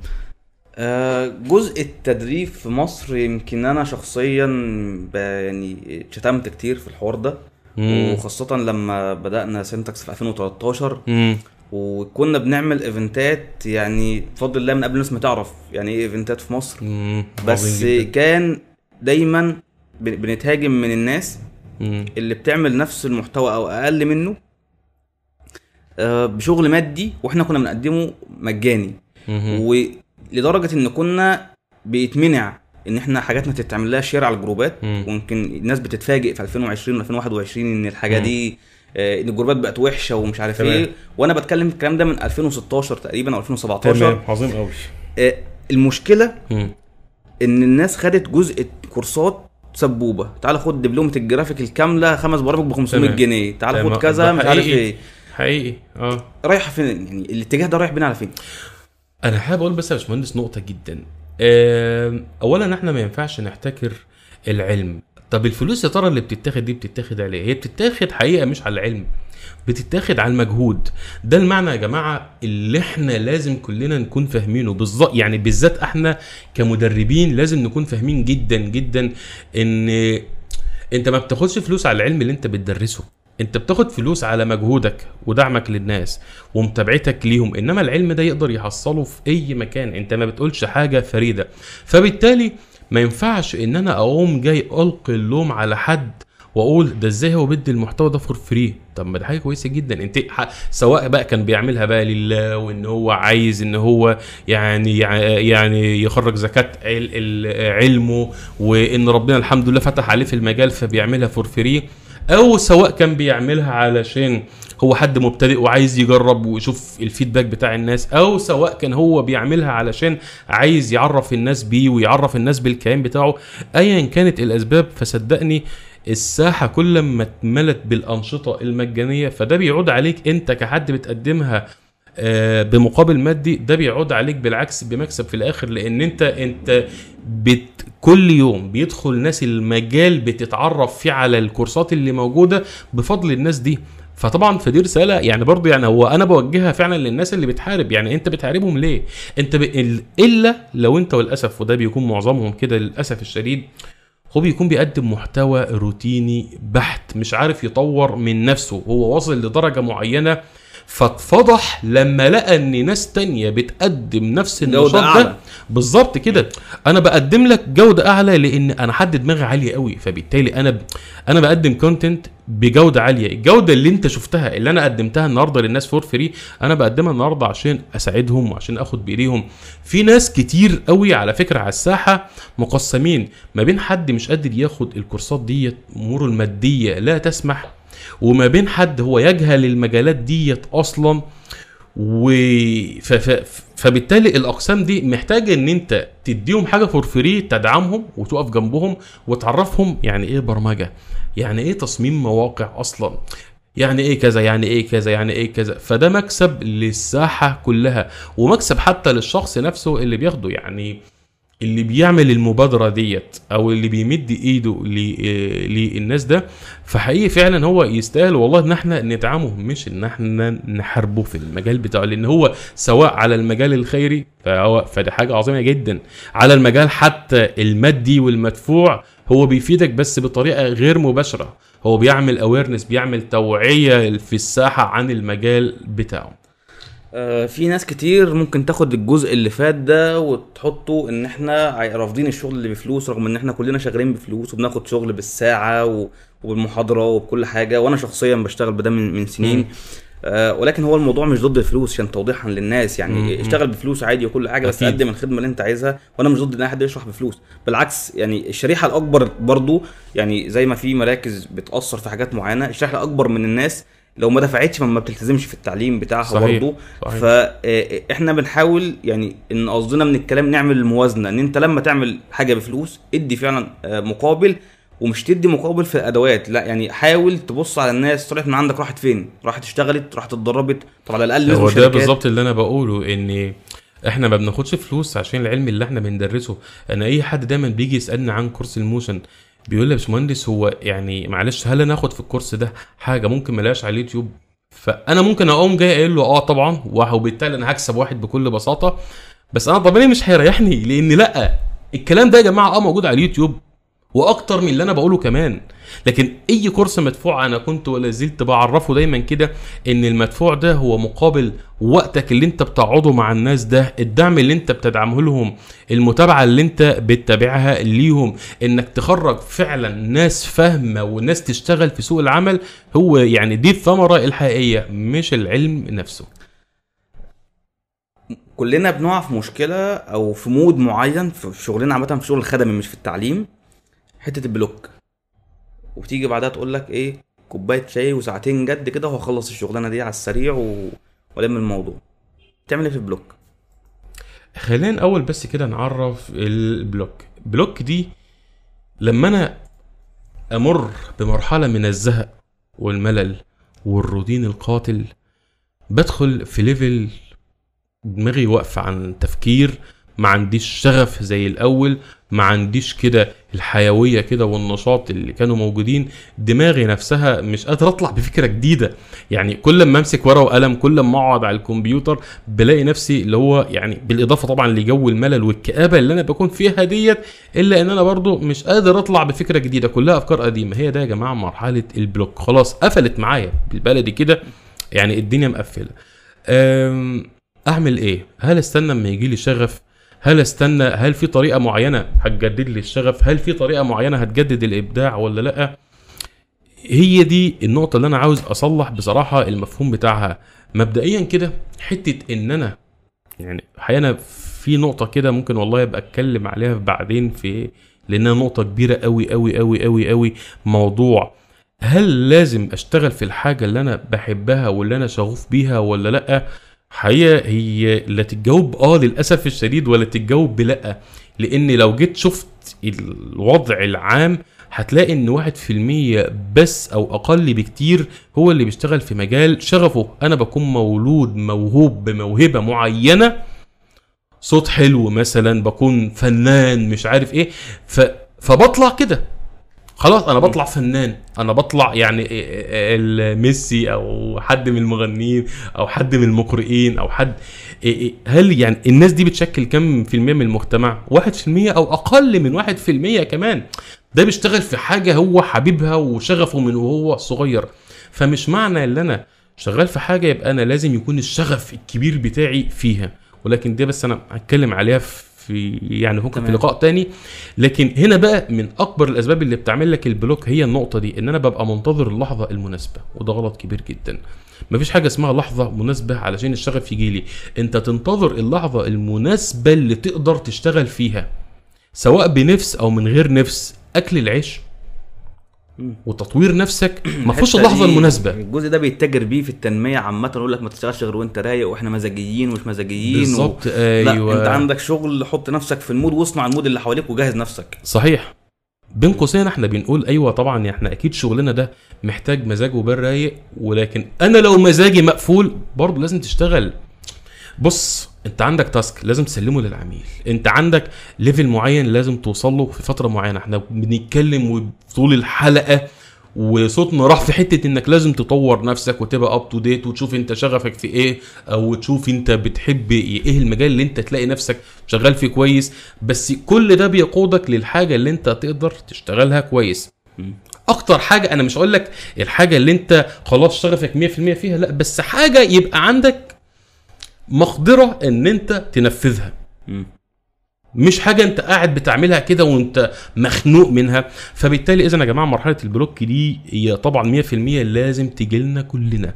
جزء التدريب في مصر يمكن أنا شخصيا يعني اتشتمت كتير في الحوار ده مم. وخاصة لما بدأنا سنتكس في 2013 مم. وكنا بنعمل ايفنتات يعني بفضل الله من قبل الناس ما تعرف يعني إيه ايفنتات في مصر مم. بس. كان دايما بن- بنتهاجم من الناس مم. اللي بتعمل نفس المحتوى أو أقل منه آه، بشغل مادي وإحنا كنا بنقدمه مجاني مم. ولدرجه إن كنا بيتمنع إن إحنا حاجاتنا تتعمل لها share على الجروبات. ويمكن الناس بتتفاجئ في 2020 و 2021 إن الحاجة مم. دي آه، إن الجروبات بقت وحشة ومش عارف تمام. إيه وأنا بتكلم الكلام ده من 2016 تقريبا أو 2017 تمام عظيم قوي آه، المشكلة مم. إن الناس خدت جزء كورسات سبوبة تعال خد دبلومة الجرافيك الكاملة خمس برامج ب 500 تمام. جنيه تعال. خد كذا مش عارف. إيه حقيقي آه رايحه فين يعني الاتجاه ده رايح بينا على فين أنا حابب أقول بس يا باشمهندس نقطة جدا. اولا إحنا ما ينفعش نحتكر العلم. طب الفلوس يا ترى اللي بتتاخد دي بتتاخد على إيه هي بتتاخد حقيقة مش على العلم. بتتاخد على المجهود. ده المعنى يا جماعة اللي إحنا لازم كلنا نكون فاهمينه. بالظبط يعني بالذات إحنا كمدربين لازم نكون فاهمين جدا جدا إن أنت ما بتاخدش فلوس على العلم اللي أنت بتدرسه. انت بتاخد فلوس على مجهودك ودعمك للناس ومتابعتك ليهم انما العلم ده يقدر يحصله في اي مكان انت ما بتقولش حاجة فريدة. فبالتالي ما ينفعش ان أنا اقوم جاي ألقي اللوم على حد واقول ده إزاي هو بيدي المحتوى ده for free طب ما ده حاجة كويسة جدا. انت سواء بقى كان بيعملها بقى لله وان هو عايز ان هو يعني يعني يخرج زكاة علمه وان ربنا الحمد لله فتح عليه في المجال فبيعملها for free أو سواء كان بيعملها علشان هو حد مبتدئ وعايز يجرب ويشوف ال feedback بتاع الناس أو سواء كان هو بيعملها علشان عايز يعرف الناس بيه ويعرف الناس بالكيان بتاعه. ايا كانت الأسباب فصدقني الساحة كل ما اتملت بالأنشطة المجانية فده بيعود عليك أنت كحد بتقدمها بمقابل مادي ده بيعود عليك بالعكس بمكسب في الآخر لأن أنت أنت بت كل يوم بيدخل ناس المجال بتتعرف فيه على الكورسات اللي موجودة بفضل الناس دي. فطبعا في دي رساله يعني برضو يعني هو أنا بوجهها فعلا للناس اللي بتحارب. يعني أنت بتحاربهم ليه؟ أنت ب... ال- إلا لو أنت وللاسف وده بيكون معظمهم كده للأسف الشديد هو بيكون بيقدم محتوى روتيني بحت مش عارف يطور من نفسه. هو واصل لدرجة معينة فاتفضح لما لقى إن ناس تانية بتقدم نفس النشاط. ده. بالظبط كده. أنا بقدم لك جودة أعلى لأن أنا حد دماغي عالية قوي فبالتالي أنا ب... أنا بقدم content بجودة عالية. الجودة اللي أنت شفتها اللي أنا قدمتها النهارده للناس for free أنا بقدمها النهارده عشان أساعدهم وعشان آخد بإيديهم. في ناس كتير قوي على فكرة على الساحة مقسمين. ما بين حد مش قادر ياخد الكورسات ديت اموره المادية لا تسمح وما بين حد هو يجهل المجالات ديت أصلا و ف... ف... فبالتالي الأقسام دي محتاجة إن أنت تديهم حاجة for free تدعمهم وتقف جنبهم وتعرفهم يعني إيه برمجة يعني إيه تصميم مواقع أصلا يعني إيه كذا يعني إيه كذا يعني إيه كذا. فده مكسب للساحة كلها ومكسب حتى للشخص نفسه اللي بياخده. يعني اللي بيعمل المبادرة ديت أو اللي بيمد إيده آه، للناس ده فحقيقي فعلا هو يستاهل والله إن إحنا ندعمه مش إن إحنا نحاربه في المجال بتاعه لأن هو سواء على المجال الخيري فهو فدي حاجة عظيمة جدا على المجال حتى المادي والمدفوع هو بيفيدك بس بطريقة غير مباشرة هو بيعمل اويرنس بيعمل توعية في الساحة عن المجال بتاعه. آه، في ناس كتير ممكن تاخد الجزء اللي فات ده وتحطه إن إحنا رافضين الشغل اللي بفلوس رغم إن إحنا كلنا شغالين بفلوس وبناخد شغل بالساعة و- وبالمحاضرة وبكل حاجة وأنا شخصيا بشتغل بده من من سنين. آه ولكن هو الموضوع مش ضد الفلوس عشان توضيحا للناس يعني مم. اشتغل بفلوس عادي وكل حاجة بس. قدم الخدمة اللي أنت عايزها وأنا مش ضد إن أي حد يشرح بفلوس بالعكس يعني الشريحة الأكبر برضو يعني زي ما في مراكز بتأثر في حاجات معينة الشريحة الأكبر من الناس لو ما دفعتش فما بتلتزمش في التعليم بتاعها صحيح. برضه صحيح فاحنا بنحاول يعني ان قصدنا من الكلام نعمل الموازنة ان انت لما تعمل حاجة بفلوس ادي فعلا آه، مقابل ومش تدي مقابل في الأدوات لا يعني حاول تبص على الناس طلعت من عندك راحت فين راحت اشتغلت راحت اتدربت طب على الأقل هو ده. بالظبط اللي أنا بقوله إن إحنا ما بناخدش فلوس عشان العلم اللي إحنا بندرسه أنا أي حد دايما بيجي يسألني عن كورس ال motion بيقول لي يا باشمهندس هو يعني معلش هل أنا آخد في الكورس ده حاجة ممكن ألاقيهاش على اليوتيوب؟ فأنا ممكن أقوم جاي قايل له آه طبعا وبالتالي أنا هكسب واحد بكل بساطة. بس أنا طبيعي مش هيريحني؟ لأن لأ الكلام ده يا جماعة آه موجود على اليوتيوب. وأكتر من اللي أنا بقوله كمان. لكن أي كورس مدفوع أنا كنت ولا زلت بعرفه دايما كده إن المدفوع ده هو مقابل وقتك اللي أنت بتقعده مع الناس ده الدعم اللي أنت بتدعمه لهم المتابعة اللي أنت بتتابعها ليهم إنك تخرج فعلا ناس فاهمة وناس تشتغل في سوق العمل هو يعني دي الثمرة الحقيقية مش العلم نفسه. كلنا بنقع في مشكلة أو في mood معين في شغلنا عامة في شغل الخدمي مش في التعليم. حتة ال block. وبتيجي بعدها تقول لك إيه كوباية شاي وساعتين جد كده وهخلص الشغلانة دي على السريع و... والم الموضوع. تعمل إيه في ال block؟ خلينا الأول بس كده نعرف ال block. block دي لما أنا أمر بمرحلة من الزهق والملل والروتين القاتل بدخل في level دماغي واقفة عن تفكير ما عنديش شغف زي الأول ما عنديش كده الحيوية كده والنشاط اللي كانوا موجودين. دماغي نفسها مش قادر أطلع بفكرة جديدة. يعني كل ما أمسك ورقة وقلم كل ما أقعد على الكمبيوتر بلاقي نفسي اللي هو يعني بالإضافة طبعا لجو الملل والكآبة اللي أنا بكون فيها ديت إلا إن أنا برضو مش قادر أطلع بفكرة جديدة. كلها أفكار قديمة. هي ده يا جماعة مرحلة البلوك. خلاص قفلت معايا بالبلدي كده. يعني الدنيا مقفلة. أعمل إيه؟ هل أستنى اما يجي لي شغف؟ هل استنى هل في طريقة معينة هتجدد لي الشغف؟ هل في طريقة معينة هتجدد الإبداع ولا لأ؟ هي دي النقطة اللي أنا عاوز أصلح بصراحة المفهوم بتاعها. مبدئيا كده حتة إن أنا يعني أحيانا في نقطة كده ممكن والله أبقى أتكلم عليها بعدين في لانها نقطة كبيرة قوي قوي قوي قوي قوي موضوع. هل لازم أشتغل في الحاجة اللي أنا بحبها واللي أنا شغوف بيها ولا لأ؟ حقيقة هي لا تتجاوب آه للأسف الشديد ولا تتجاوب بلأ لأن لو جيت شفت الوضع العام هتلاقي إن واحد في المية بس أو أقل بكتير هو اللي بيشتغل في مجال شغفه. أنا بكون مولود موهوب بموهبة معينة صوت حلو مثلا بكون فنان مش عارف إيه ف... فبطلع كده. خلاص أنا بطلع فنان. أنا بطلع يعني ميسي أو حد من المغنيين أو حد من المقرئين أو حد هل يعني الناس دي بتشكل كم في المية من المجتمع؟ واحد في المية أو أقل من واحد في المية كمان. ده بيشتغل في حاجة هو حبيبها وشغفه من وهو صغير. فمش معنى إن أنا شغال في حاجة يبقى أنا لازم يكون الشغف الكبير بتاعي فيها. ولكن دي بس أنا هتكلم عليها في في يعني ممكن في لقاء تاني. لكن هنا بقى من أكبر الأسباب اللي بتعمل لك البلوك هي النقطة دي إن أنا ببقى منتظر اللحظة المناسبة وده غلط كبير جدا. مفيش حاجة اسمها لحظة مناسبة علشان الشغف يجي لي. أنت تنتظر اللحظة المناسبة اللي تقدر تشتغل فيها سواء بنفس أو من غير نفس أكل العيش وتطوير نفسك ما فيهوش اللحظة المناسبة. الجزء ده بيتاجر بيه في التنمية عامة يقول لك ما تشتغلش غير وانت رايق وإحنا مزاجيين ومش مزاجيين بالظبط و... أيوه. لا انت عندك شغل حط نفسك في ال mood واصنع ال mood اللي حواليك وجهز نفسك. صحيح. بين قوسين إحنا بنقول أيوه طبعا إحنا أكيد شغلنا ده محتاج مزاج وبال رايق ولكن أنا لو مزاجي مقفول برضه لازم تشتغل. بص انت عندك task لازم تسلمه للعميل. انت عندك level معين لازم توصل له في فترة معينة. إحنا بنتكلم طول الحلقة وصوتنا راح في حتة انك لازم تطور نفسك وتبقى up to date وتشوف انت شغفك في إيه أو تشوف انت بتحب إيه. المجال اللي انت تلاقي نفسك شغال فيه كويس. بس كل ده بيقودك للحاجة اللي انت تقدر تشتغلها كويس. أكتر حاجة أنا مش هقول لك الحاجة اللي انت خلاص شغفك 100% فيها لا بس حاجة يبقى عندك مقدرة إن أنت تنفذها. مش حاجة أنت قاعد بتعملها كده وأنت مخنوق منها. فبالتالي اذا يا جماعة مرحلة البلوك دي هي طبعا 100% لازم تجي لنا كلنا.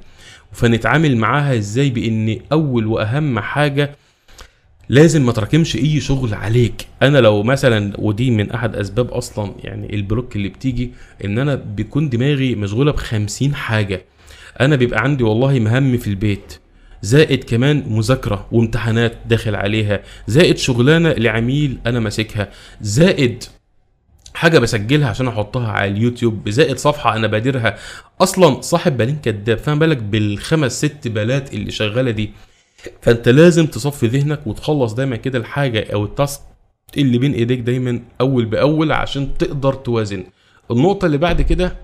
فنتعامل معاها إزاي؟ بإن أول وأهم حاجة لازم ما تراكمش أي شغل عليك. أنا لو مثلا ودي من أحد أسباب أصلا يعني البلوك اللي بتيجي إن أنا بيكون دماغي مشغولة ب 50 حاجة. أنا بيبقى عندي والله مهام في البيت. زائد كمان مذاكرة وامتحانات داخل عليها زائد شغلانة لعميل أنا ماسكها زائد حاجة بسجلها عشان أحطها على اليوتيوب زائد صفحة أنا باديرها أصلا صاحب بالين كداب فاهم بالك بالخمس ست بالات اللي شغالة دي؟ فأنت لازم تصفي ذهنك وتخلص دايما كده الحاجة أو التاسك اللي بين إيديك دايما أول بأول عشان تقدر توازن. النقطة اللي بعد كده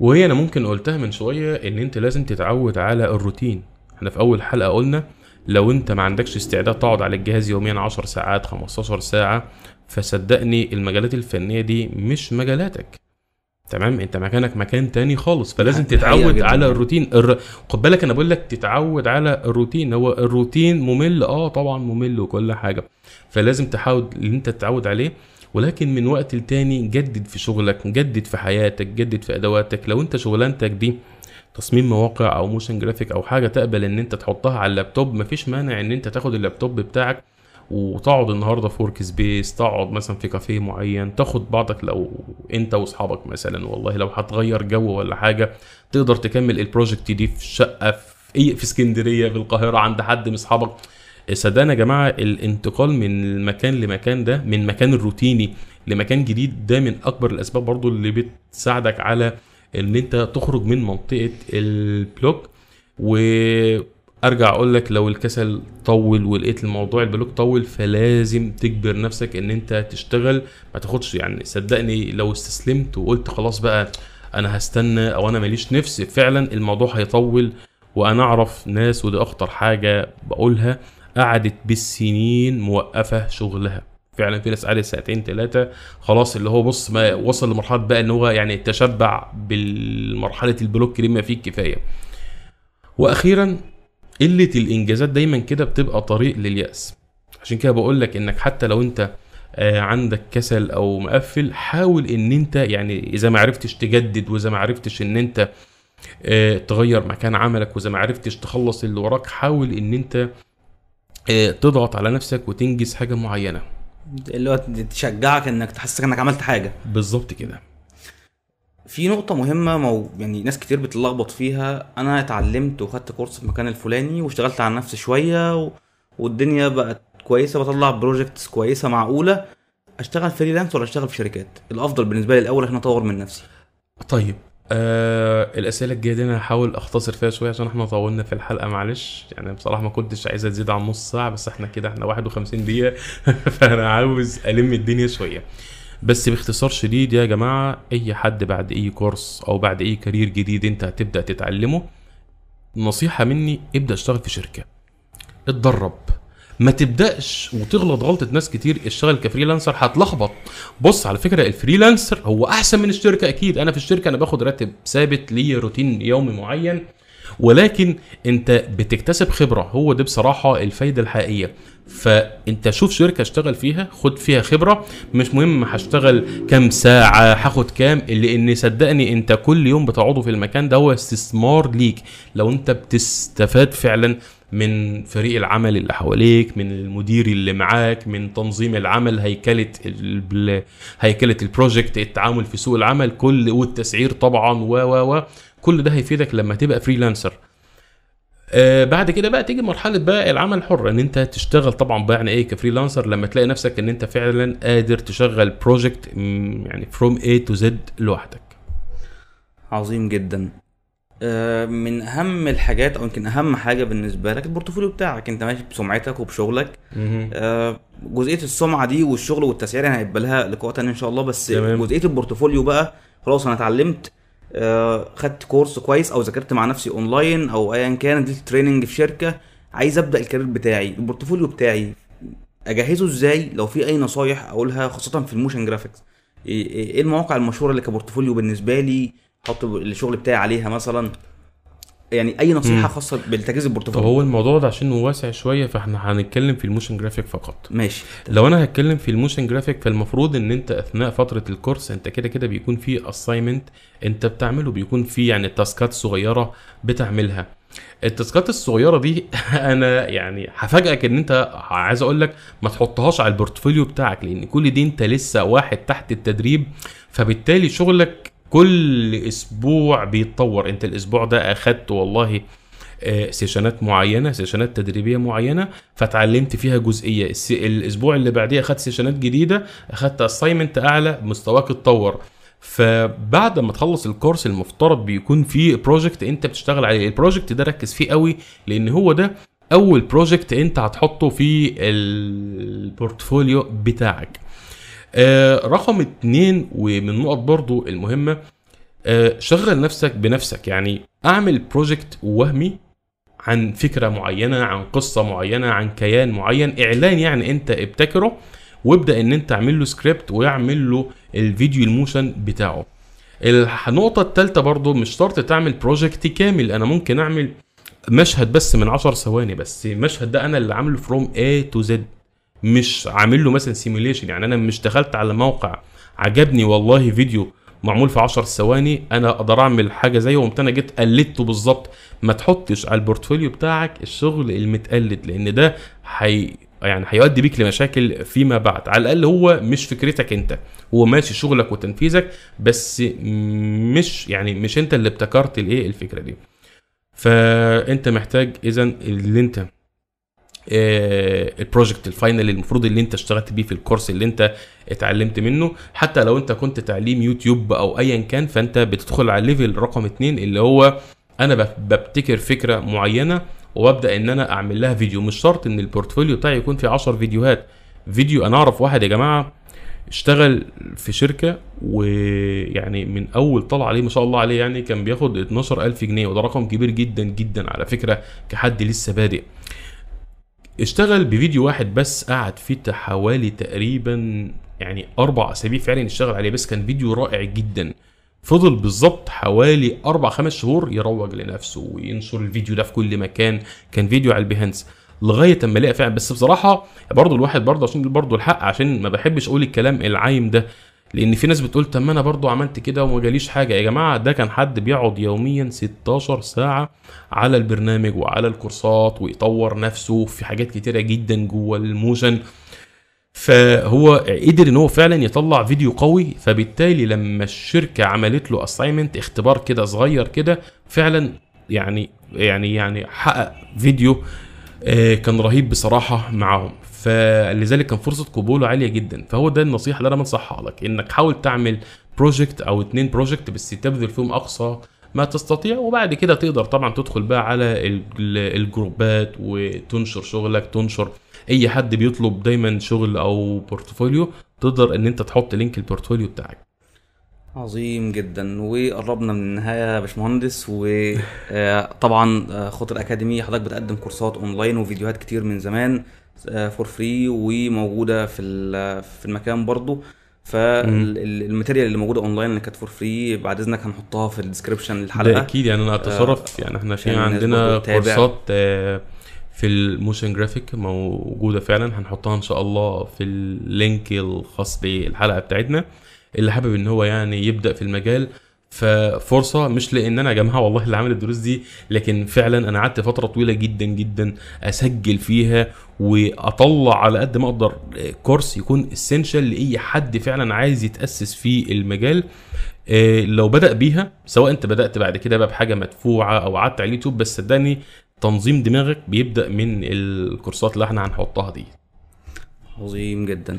وهي أنا ممكن قلتها من شوية إن أنت لازم تتعود على الروتين. إحنا في اول حلقة قلنا لو انت ما عندكش استعداد تقعد على الجهاز يوميا 10 ساعات 15 ساعة فصدقني المجالات الفنية دي مش مجالاتك. تمام؟ انت مكانك مكان تاني خالص. فلازم تتعود. على الروتين. الر... خد بالك أنا بقول لك تتعود على الروتين. هو الروتين ممل. آه طبعا ممل وكل حاجة. فلازم تحاول ان انت تتعود عليه. ولكن من وقت لتاني جدد في شغلك جدد في حياتك جدد في أدواتك. لو انت شغلانتك دي تصميم مواقع أو motion graphic أو حاجة تقبل إن أنت تحطها على اللابتوب مفيش مانع إن أنت تاخد اللابتوب بتاعك وتقعد النهارده في workspace تقعد مثلا في كافيه معين تاخد بعضك لو أنت وأصحابك مثلا. والله لو هتغير جو ولا حاجة تقدر تكمل ال project دي في شقة في في اسكندرية في القاهرة عند حد من أصحابك. صدقني يا جماعة الانتقال من مكان لمكان ده من مكان الروتيني لمكان جديد ده من أكبر الأسباب برضو اللي بتساعدك على ان انت تخرج من منطقة البلوك وارجع أقول لك لو الكسل طول ولقيت الموضوع البلوك طول فلازم تجبر نفسك ان انت تشتغل. ما تاخدش يعني صدقني لو استسلمت وقلت خلاص بقى أنا هستنى أو أنا ماليش نفس فعلا الموضوع هيطول وأنا اعرف ناس ودي اخطر حاجة بقولها قعدت بالسنين موقفة شغلها. فعلا في ناس قعدت ساعتين ثلاثة خلاص اللي هو بص ما وصل لمرحلة بقى إن هو يعني تشبع بالمرحلة البلوك دي ما فيه الكفايه وأخيرا قلة الإنجازات دايما كده بتبقى طريق لليأس. عشان كده بقول لك إنك حتى لو أنت آه، عندك كسل أو مقفل حاول إن أنت يعني إذا ما عرفتش تجدد وإذا ما عرفتش إن أنت آه، تغير مكان عملك وإذا ما عرفتش تخلص اللي وراك حاول إن أنت آه، تضغط على نفسك وتنجز حاجة معينة. اللي هو تشجعك إنك تحسسك إنك عملت حاجة. بالظبط كده. في نقطة مهمة مو يعني ناس كتير بتلخبط فيها. أنا اتعلمت وخدت كورس في المكان الفلاني واشتغلت على نفسي شوية و... والدنيا بقت كويسة بطلع projects كويسة معقولة. أشتغل freelance ولا أشتغل في شركات؟ الأفضل بالنسبة لي الأول عشان أطور من نفسي. طيب آه الأسئلة الجاية دي أنا هحاول أختصر فيها شوية عشان إحنا طولنا في الحلقة معلش. يعني بصراحة ما كنتش عايزها تزيد عن نص ساعة بس إحنا كده إحنا 51 دقيقة. فأنا عاوز ألم الدنيا شوية. بس باختصار شديد يا جماعة أي حد بعد أي كورس أو بعد أي career جديد أنت هتبدأ تتعلمه نصيحة مني ابدأ اشتغل في شركة. اتدرب. ما تبدأش وتغلط غلطة ناس كتير اشتغل ك freelancer هتلخبط. بص على فكرة ال freelancer هو أحسن من الشركة أكيد. أنا في الشركة أنا باخد راتب ثابت ليا روتين يومي معين. ولكن أنت بتكتسب خبرة. هو ده بصراحة الفايدة الحقيقية. فأنت شوف شركة اشتغل فيها خد فيها خبرة. مش مهم هشتغل كام ساعة هاخد كام. لأن صدقني أنت كل يوم بتقعده في المكان ده هو استثمار ليك. لو أنت بتستفاد فعلا من فريق العمل اللي حواليك من المدير اللي معاك من تنظيم العمل هيكلة ال- هيكلة ال project التعامل في سوق العمل كل والتسعير طبعا و و و. كل ده هيفيدك لما تبقى freelancer آه بعد كده بقى تيجي مرحلة بقى العمل الحر إن أنت تشتغل طبعا بقى يعني إيه ك freelancer لما تلاقي نفسك إن أنت فعلا قادر تشغل project يعني from A to Z لوحدك. عظيم جدا. من أهم الحاجات أو يمكن أهم حاجة بالنسبة لك ال portfolio بتاعك. أنت ماشي بسمعتك وبشغلك. آه، جزئية السمعة دي والشغل والتسعير يعني هيبقى لها لقاء تاني إن شاء الله. بس تمام. جزئية ال portfolio بقى خلاص أنا اتعلمت آه، خدت كورس كويس أو ذاكرت مع نفسي أونلاين أو ايا كان نزلت training في شركة عايز أبدأ ال career بتاعي. ال portfolio بتاعي أجهزه إزاي؟ لو في أي نصايح أقولها خاصة في ال motion graphics إيه إيه المواقع المشهورة اللي ك portfolio بالنسبة لي؟ أحط الشغل بتاعي عليها مثلا. يعني أي نصيحة. خاصة بالتجهيز طب ال portfolio هو الموضوع ده عشان واسع شوية فإحنا هنتكلم في ال motion graphic فقط. ماشي. لو أنا هتكلم في ال motion graphic فالمفروض إن أنت أثناء فترة الكورس أنت كده كده بيكون في assignment أنت بتعمله بيكون في يعني task ات صغيره بتعملها. ال task ات الصغيرة دي أنا يعني هفاجئك إن أنت عايز أقول لك ما تحطهاش على ال portfolio بتاعك لأن كل دي أنت لسه واحد تحت التدريب فبالتالي شغلك كل أسبوع بيتطور. أنت الأسبوع ده أخدت والله آه، session ات معينة session ات تدريبية معينة فتعلمت فيها جزئية. الأسبوع اللي بعديه أخدت session ات جديدة أخدت assignment أعلى مستواك اتطور. فبعد ما تخلص الكورس المفترض بيكون فيه project أنت بتشتغل عليه. ال project ده ركز فيه قوي لأن هو ده أول project أنت هتحطه في ال portfolio بتاعك. آه رقم اتنين ومن النقط برضو المهمة آه شغل نفسك بنفسك. يعني أعمل project وهمي عن فكرة معينة عن قصة معينة عن كيان معين. إعلان يعني أنت ابتكره وابدأ إن أنت اعمل له سكريبت ويعمل له الفيديو ال motion بتاعه. النقطة الثالثة برضو مش شرط تعمل project كامل. أنا ممكن أعمل مشهد بس من 10 ثواني بس. المشهد ده أنا اللي عامله from A to Z. مش عامل له مثلا simulation يعني أنا مش دخلت على موقع عجبني والله فيديو معمول في 10 ثواني أنا أقدر أعمل حاجة زيه وقمت أنا جيت قلدته بالظبط. ما تحطش على ال portfolio بتاعك الشغل المتقلد لأن ده حي يعني هيؤدي بيك لمشاكل فيما بعد. على الأقل هو مش فكرتك أنت هو ماشي شغلك وتنفيذك بس مش يعني مش أنت اللي ابتكرت الإيه الفكرة دي. فأنت محتاج اذا اللي أنت ال project ال final اللي المفروض اللي انت اشتغلت بيه في ال course اللي انت اتعلمت منه. حتى لو انت كنت تعليم يوتيوب أو ايا كان فانت بتدخل على ال level رقم اتنين اللي هو أنا ببتكر فكرة معينة وابدأ ان أنا اعمل لها فيديو. مش شرط ان ال portfolio بتاعي يكون فيه 10 فيديوهات. فيديو أنا اعرف واحد يا جماعة اشتغل في شركة ويعني من اول طلع عليه ما شاء الله عليه يعني كان بياخد 12000 جنيه وده رقم كبير جدا جدا على فكرة كحد لسه بادئ. اشتغل بفيديو واحد بس قعد فيه حوالي تقريبا يعني أربع أسابيع فعلا يشتغل عليه بس كان فيديو رائع جدا. فضل بالظبط حوالي أربع خمس شهور يروج لنفسه وينشر الفيديو ده في كل مكان. كان فيديو على ال Behance لغاية أما لقى فعلا بس بصراحة برضه الواحد برضه عشان برضه الحق عشان ما بحبش أقول الكلام العايم ده لأن في ناس بتقول طب ما أنا برضه عملت كده وما جاليش حاجة. يا جماعة ده كان حد بيقعد يوميا 16 ساعة على البرنامج وعلى الكورسات ويطور نفسه في حاجات كتيرة جدا جوه ال motion. فهو قدر إن هو فعلا يطلع فيديو قوي. فبالتالي لما الشركة عملت له assignment اختبار كده صغير كده فعلا يعني يعني يعني حقق فيديو آه، كان رهيب بصراحة معاهم. فلذلك كان فرصة قبوله عالية جدا. فهو ده النصيحة اللي أنا بنصحها لك إنك حاول تعمل project أو اتنين project بس تبذل فيهم أقصى ما تستطيع وبعد كده تقدر طبعا تدخل بقى على ال- ال- الجروبات وتنشر شغلك تنشر أي حد بيطلب دايما شغل أو portfolio تقدر إن أنت تحط link ال portfolio بتاعك. عظيم جدا. وقربنا من النهاية يا باشمهندس وطبعا خاطر أكاديمية حضرتك بتقدم كورسات أونلاين وفيديوهات كتير من زمان for free وموجودة في في المكان برضو. فال material اللي موجودة أونلاين اللي كانت for free بعد إذنك هنحطها في ال description ده للحلقه أكيد يعني أنا أتصرف يعني إحنا في الناس عندنا. كورسات آه، في ال motion graphic موجودة فعلا هنحطها إن شاء الله في ال link الخاص بالحلقة بتاعتنا. اللي حابب إن هو يعني يبدأ في المجال ففرصة مش لأن أنا يا جماعة والله اللي عامل الدروس دي لكن فعلا أنا قعدت فترة طويلة جدا جدا أسجل فيها وأطلع على قد ما أقدر كورس يكون اسينشال لأي حد فعلا عايز يتأسس في المجال. آه، لو بدأ بيها سواء أنت بدأت بعد كده بقى بحاجة مدفوعة أو قعدت على اليوتيوب بس صدقني تنظيم دماغك بيبدأ من الكورسات اللي إحنا هنحطها دي. عظيم جدا.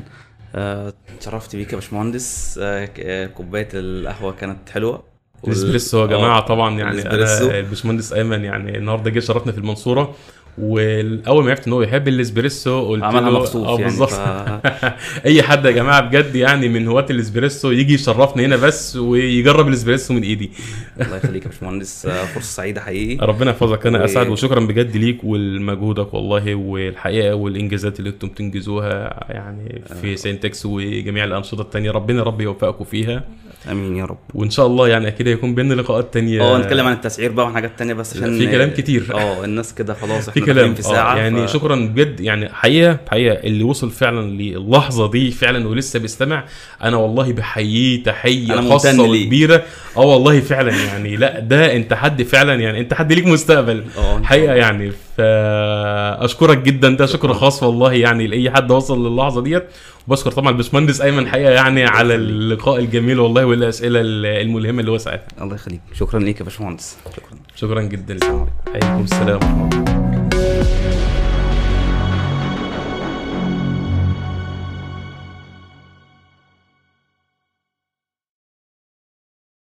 اتشرفت بيك يا باشمهندس. آه، آه، كوباية القهوة كانت حلوة. الاسبريسو يا جماعة آه، طبعا يعني. الباشمهندس أيمن يعني النهارده جه شرفنا في المنصورة. واول ما عرفت إن هو بيحب الإسبريسو قلت عملها له مخصوص آه يعني بالظبط. ف... أي حد يا جماعة بجد يعني من هواة الإسبريسو يجي يشرفنا هنا بس ويجرب الإسبريسو من إيدي. الله يخليك يا باشمهندس. آه، فرصة سعيدة حقيقي. ربنا يحفظك. أنا و- أسعد وشكرا بجد ليك ولمجهودك والله والحقيقة والإنجازات اللي أنتم بتنجزوها يعني في سينتكس وجميع الأنشطة التانية. ربنا رب يوفقكم فيها. آمين يا رب. وإن شاء الله يعني كده يكون بينا لقاءات تانية. آه نتكلم عن التسعير بقى وعن حاجات تانية بس عشان في كلام كتير. آه الناس كده خلاص في إحنا كلام. داخلين في ساعة آه يعني ف... شكرا بجد. يعني حقيقة حقيقة اللي وصل فعلا للحظة دي فعلا ولسه بيستمع أنا والله بحييه تحية خاصة. وكبيرة. آه والله فعلا يعني. لا ده انت حد فعلا يعني انت حد ليك مستقبل. آه حقيقة. يعني فأشكرك جدا. ده شكر خاص والله يعني لأي حد وصل للحظة ديت. وبشكر طبعا الباشمهندس أيمن حقيقة يعني على اللقاء الجميل والله والأسئلة الملهمة اللي هو سالها الله يخليك. شكرا ليك يا باشمهندس. شكرا. شكرا جدا. السلام عليكم. عليكم السلام. ورحمه الله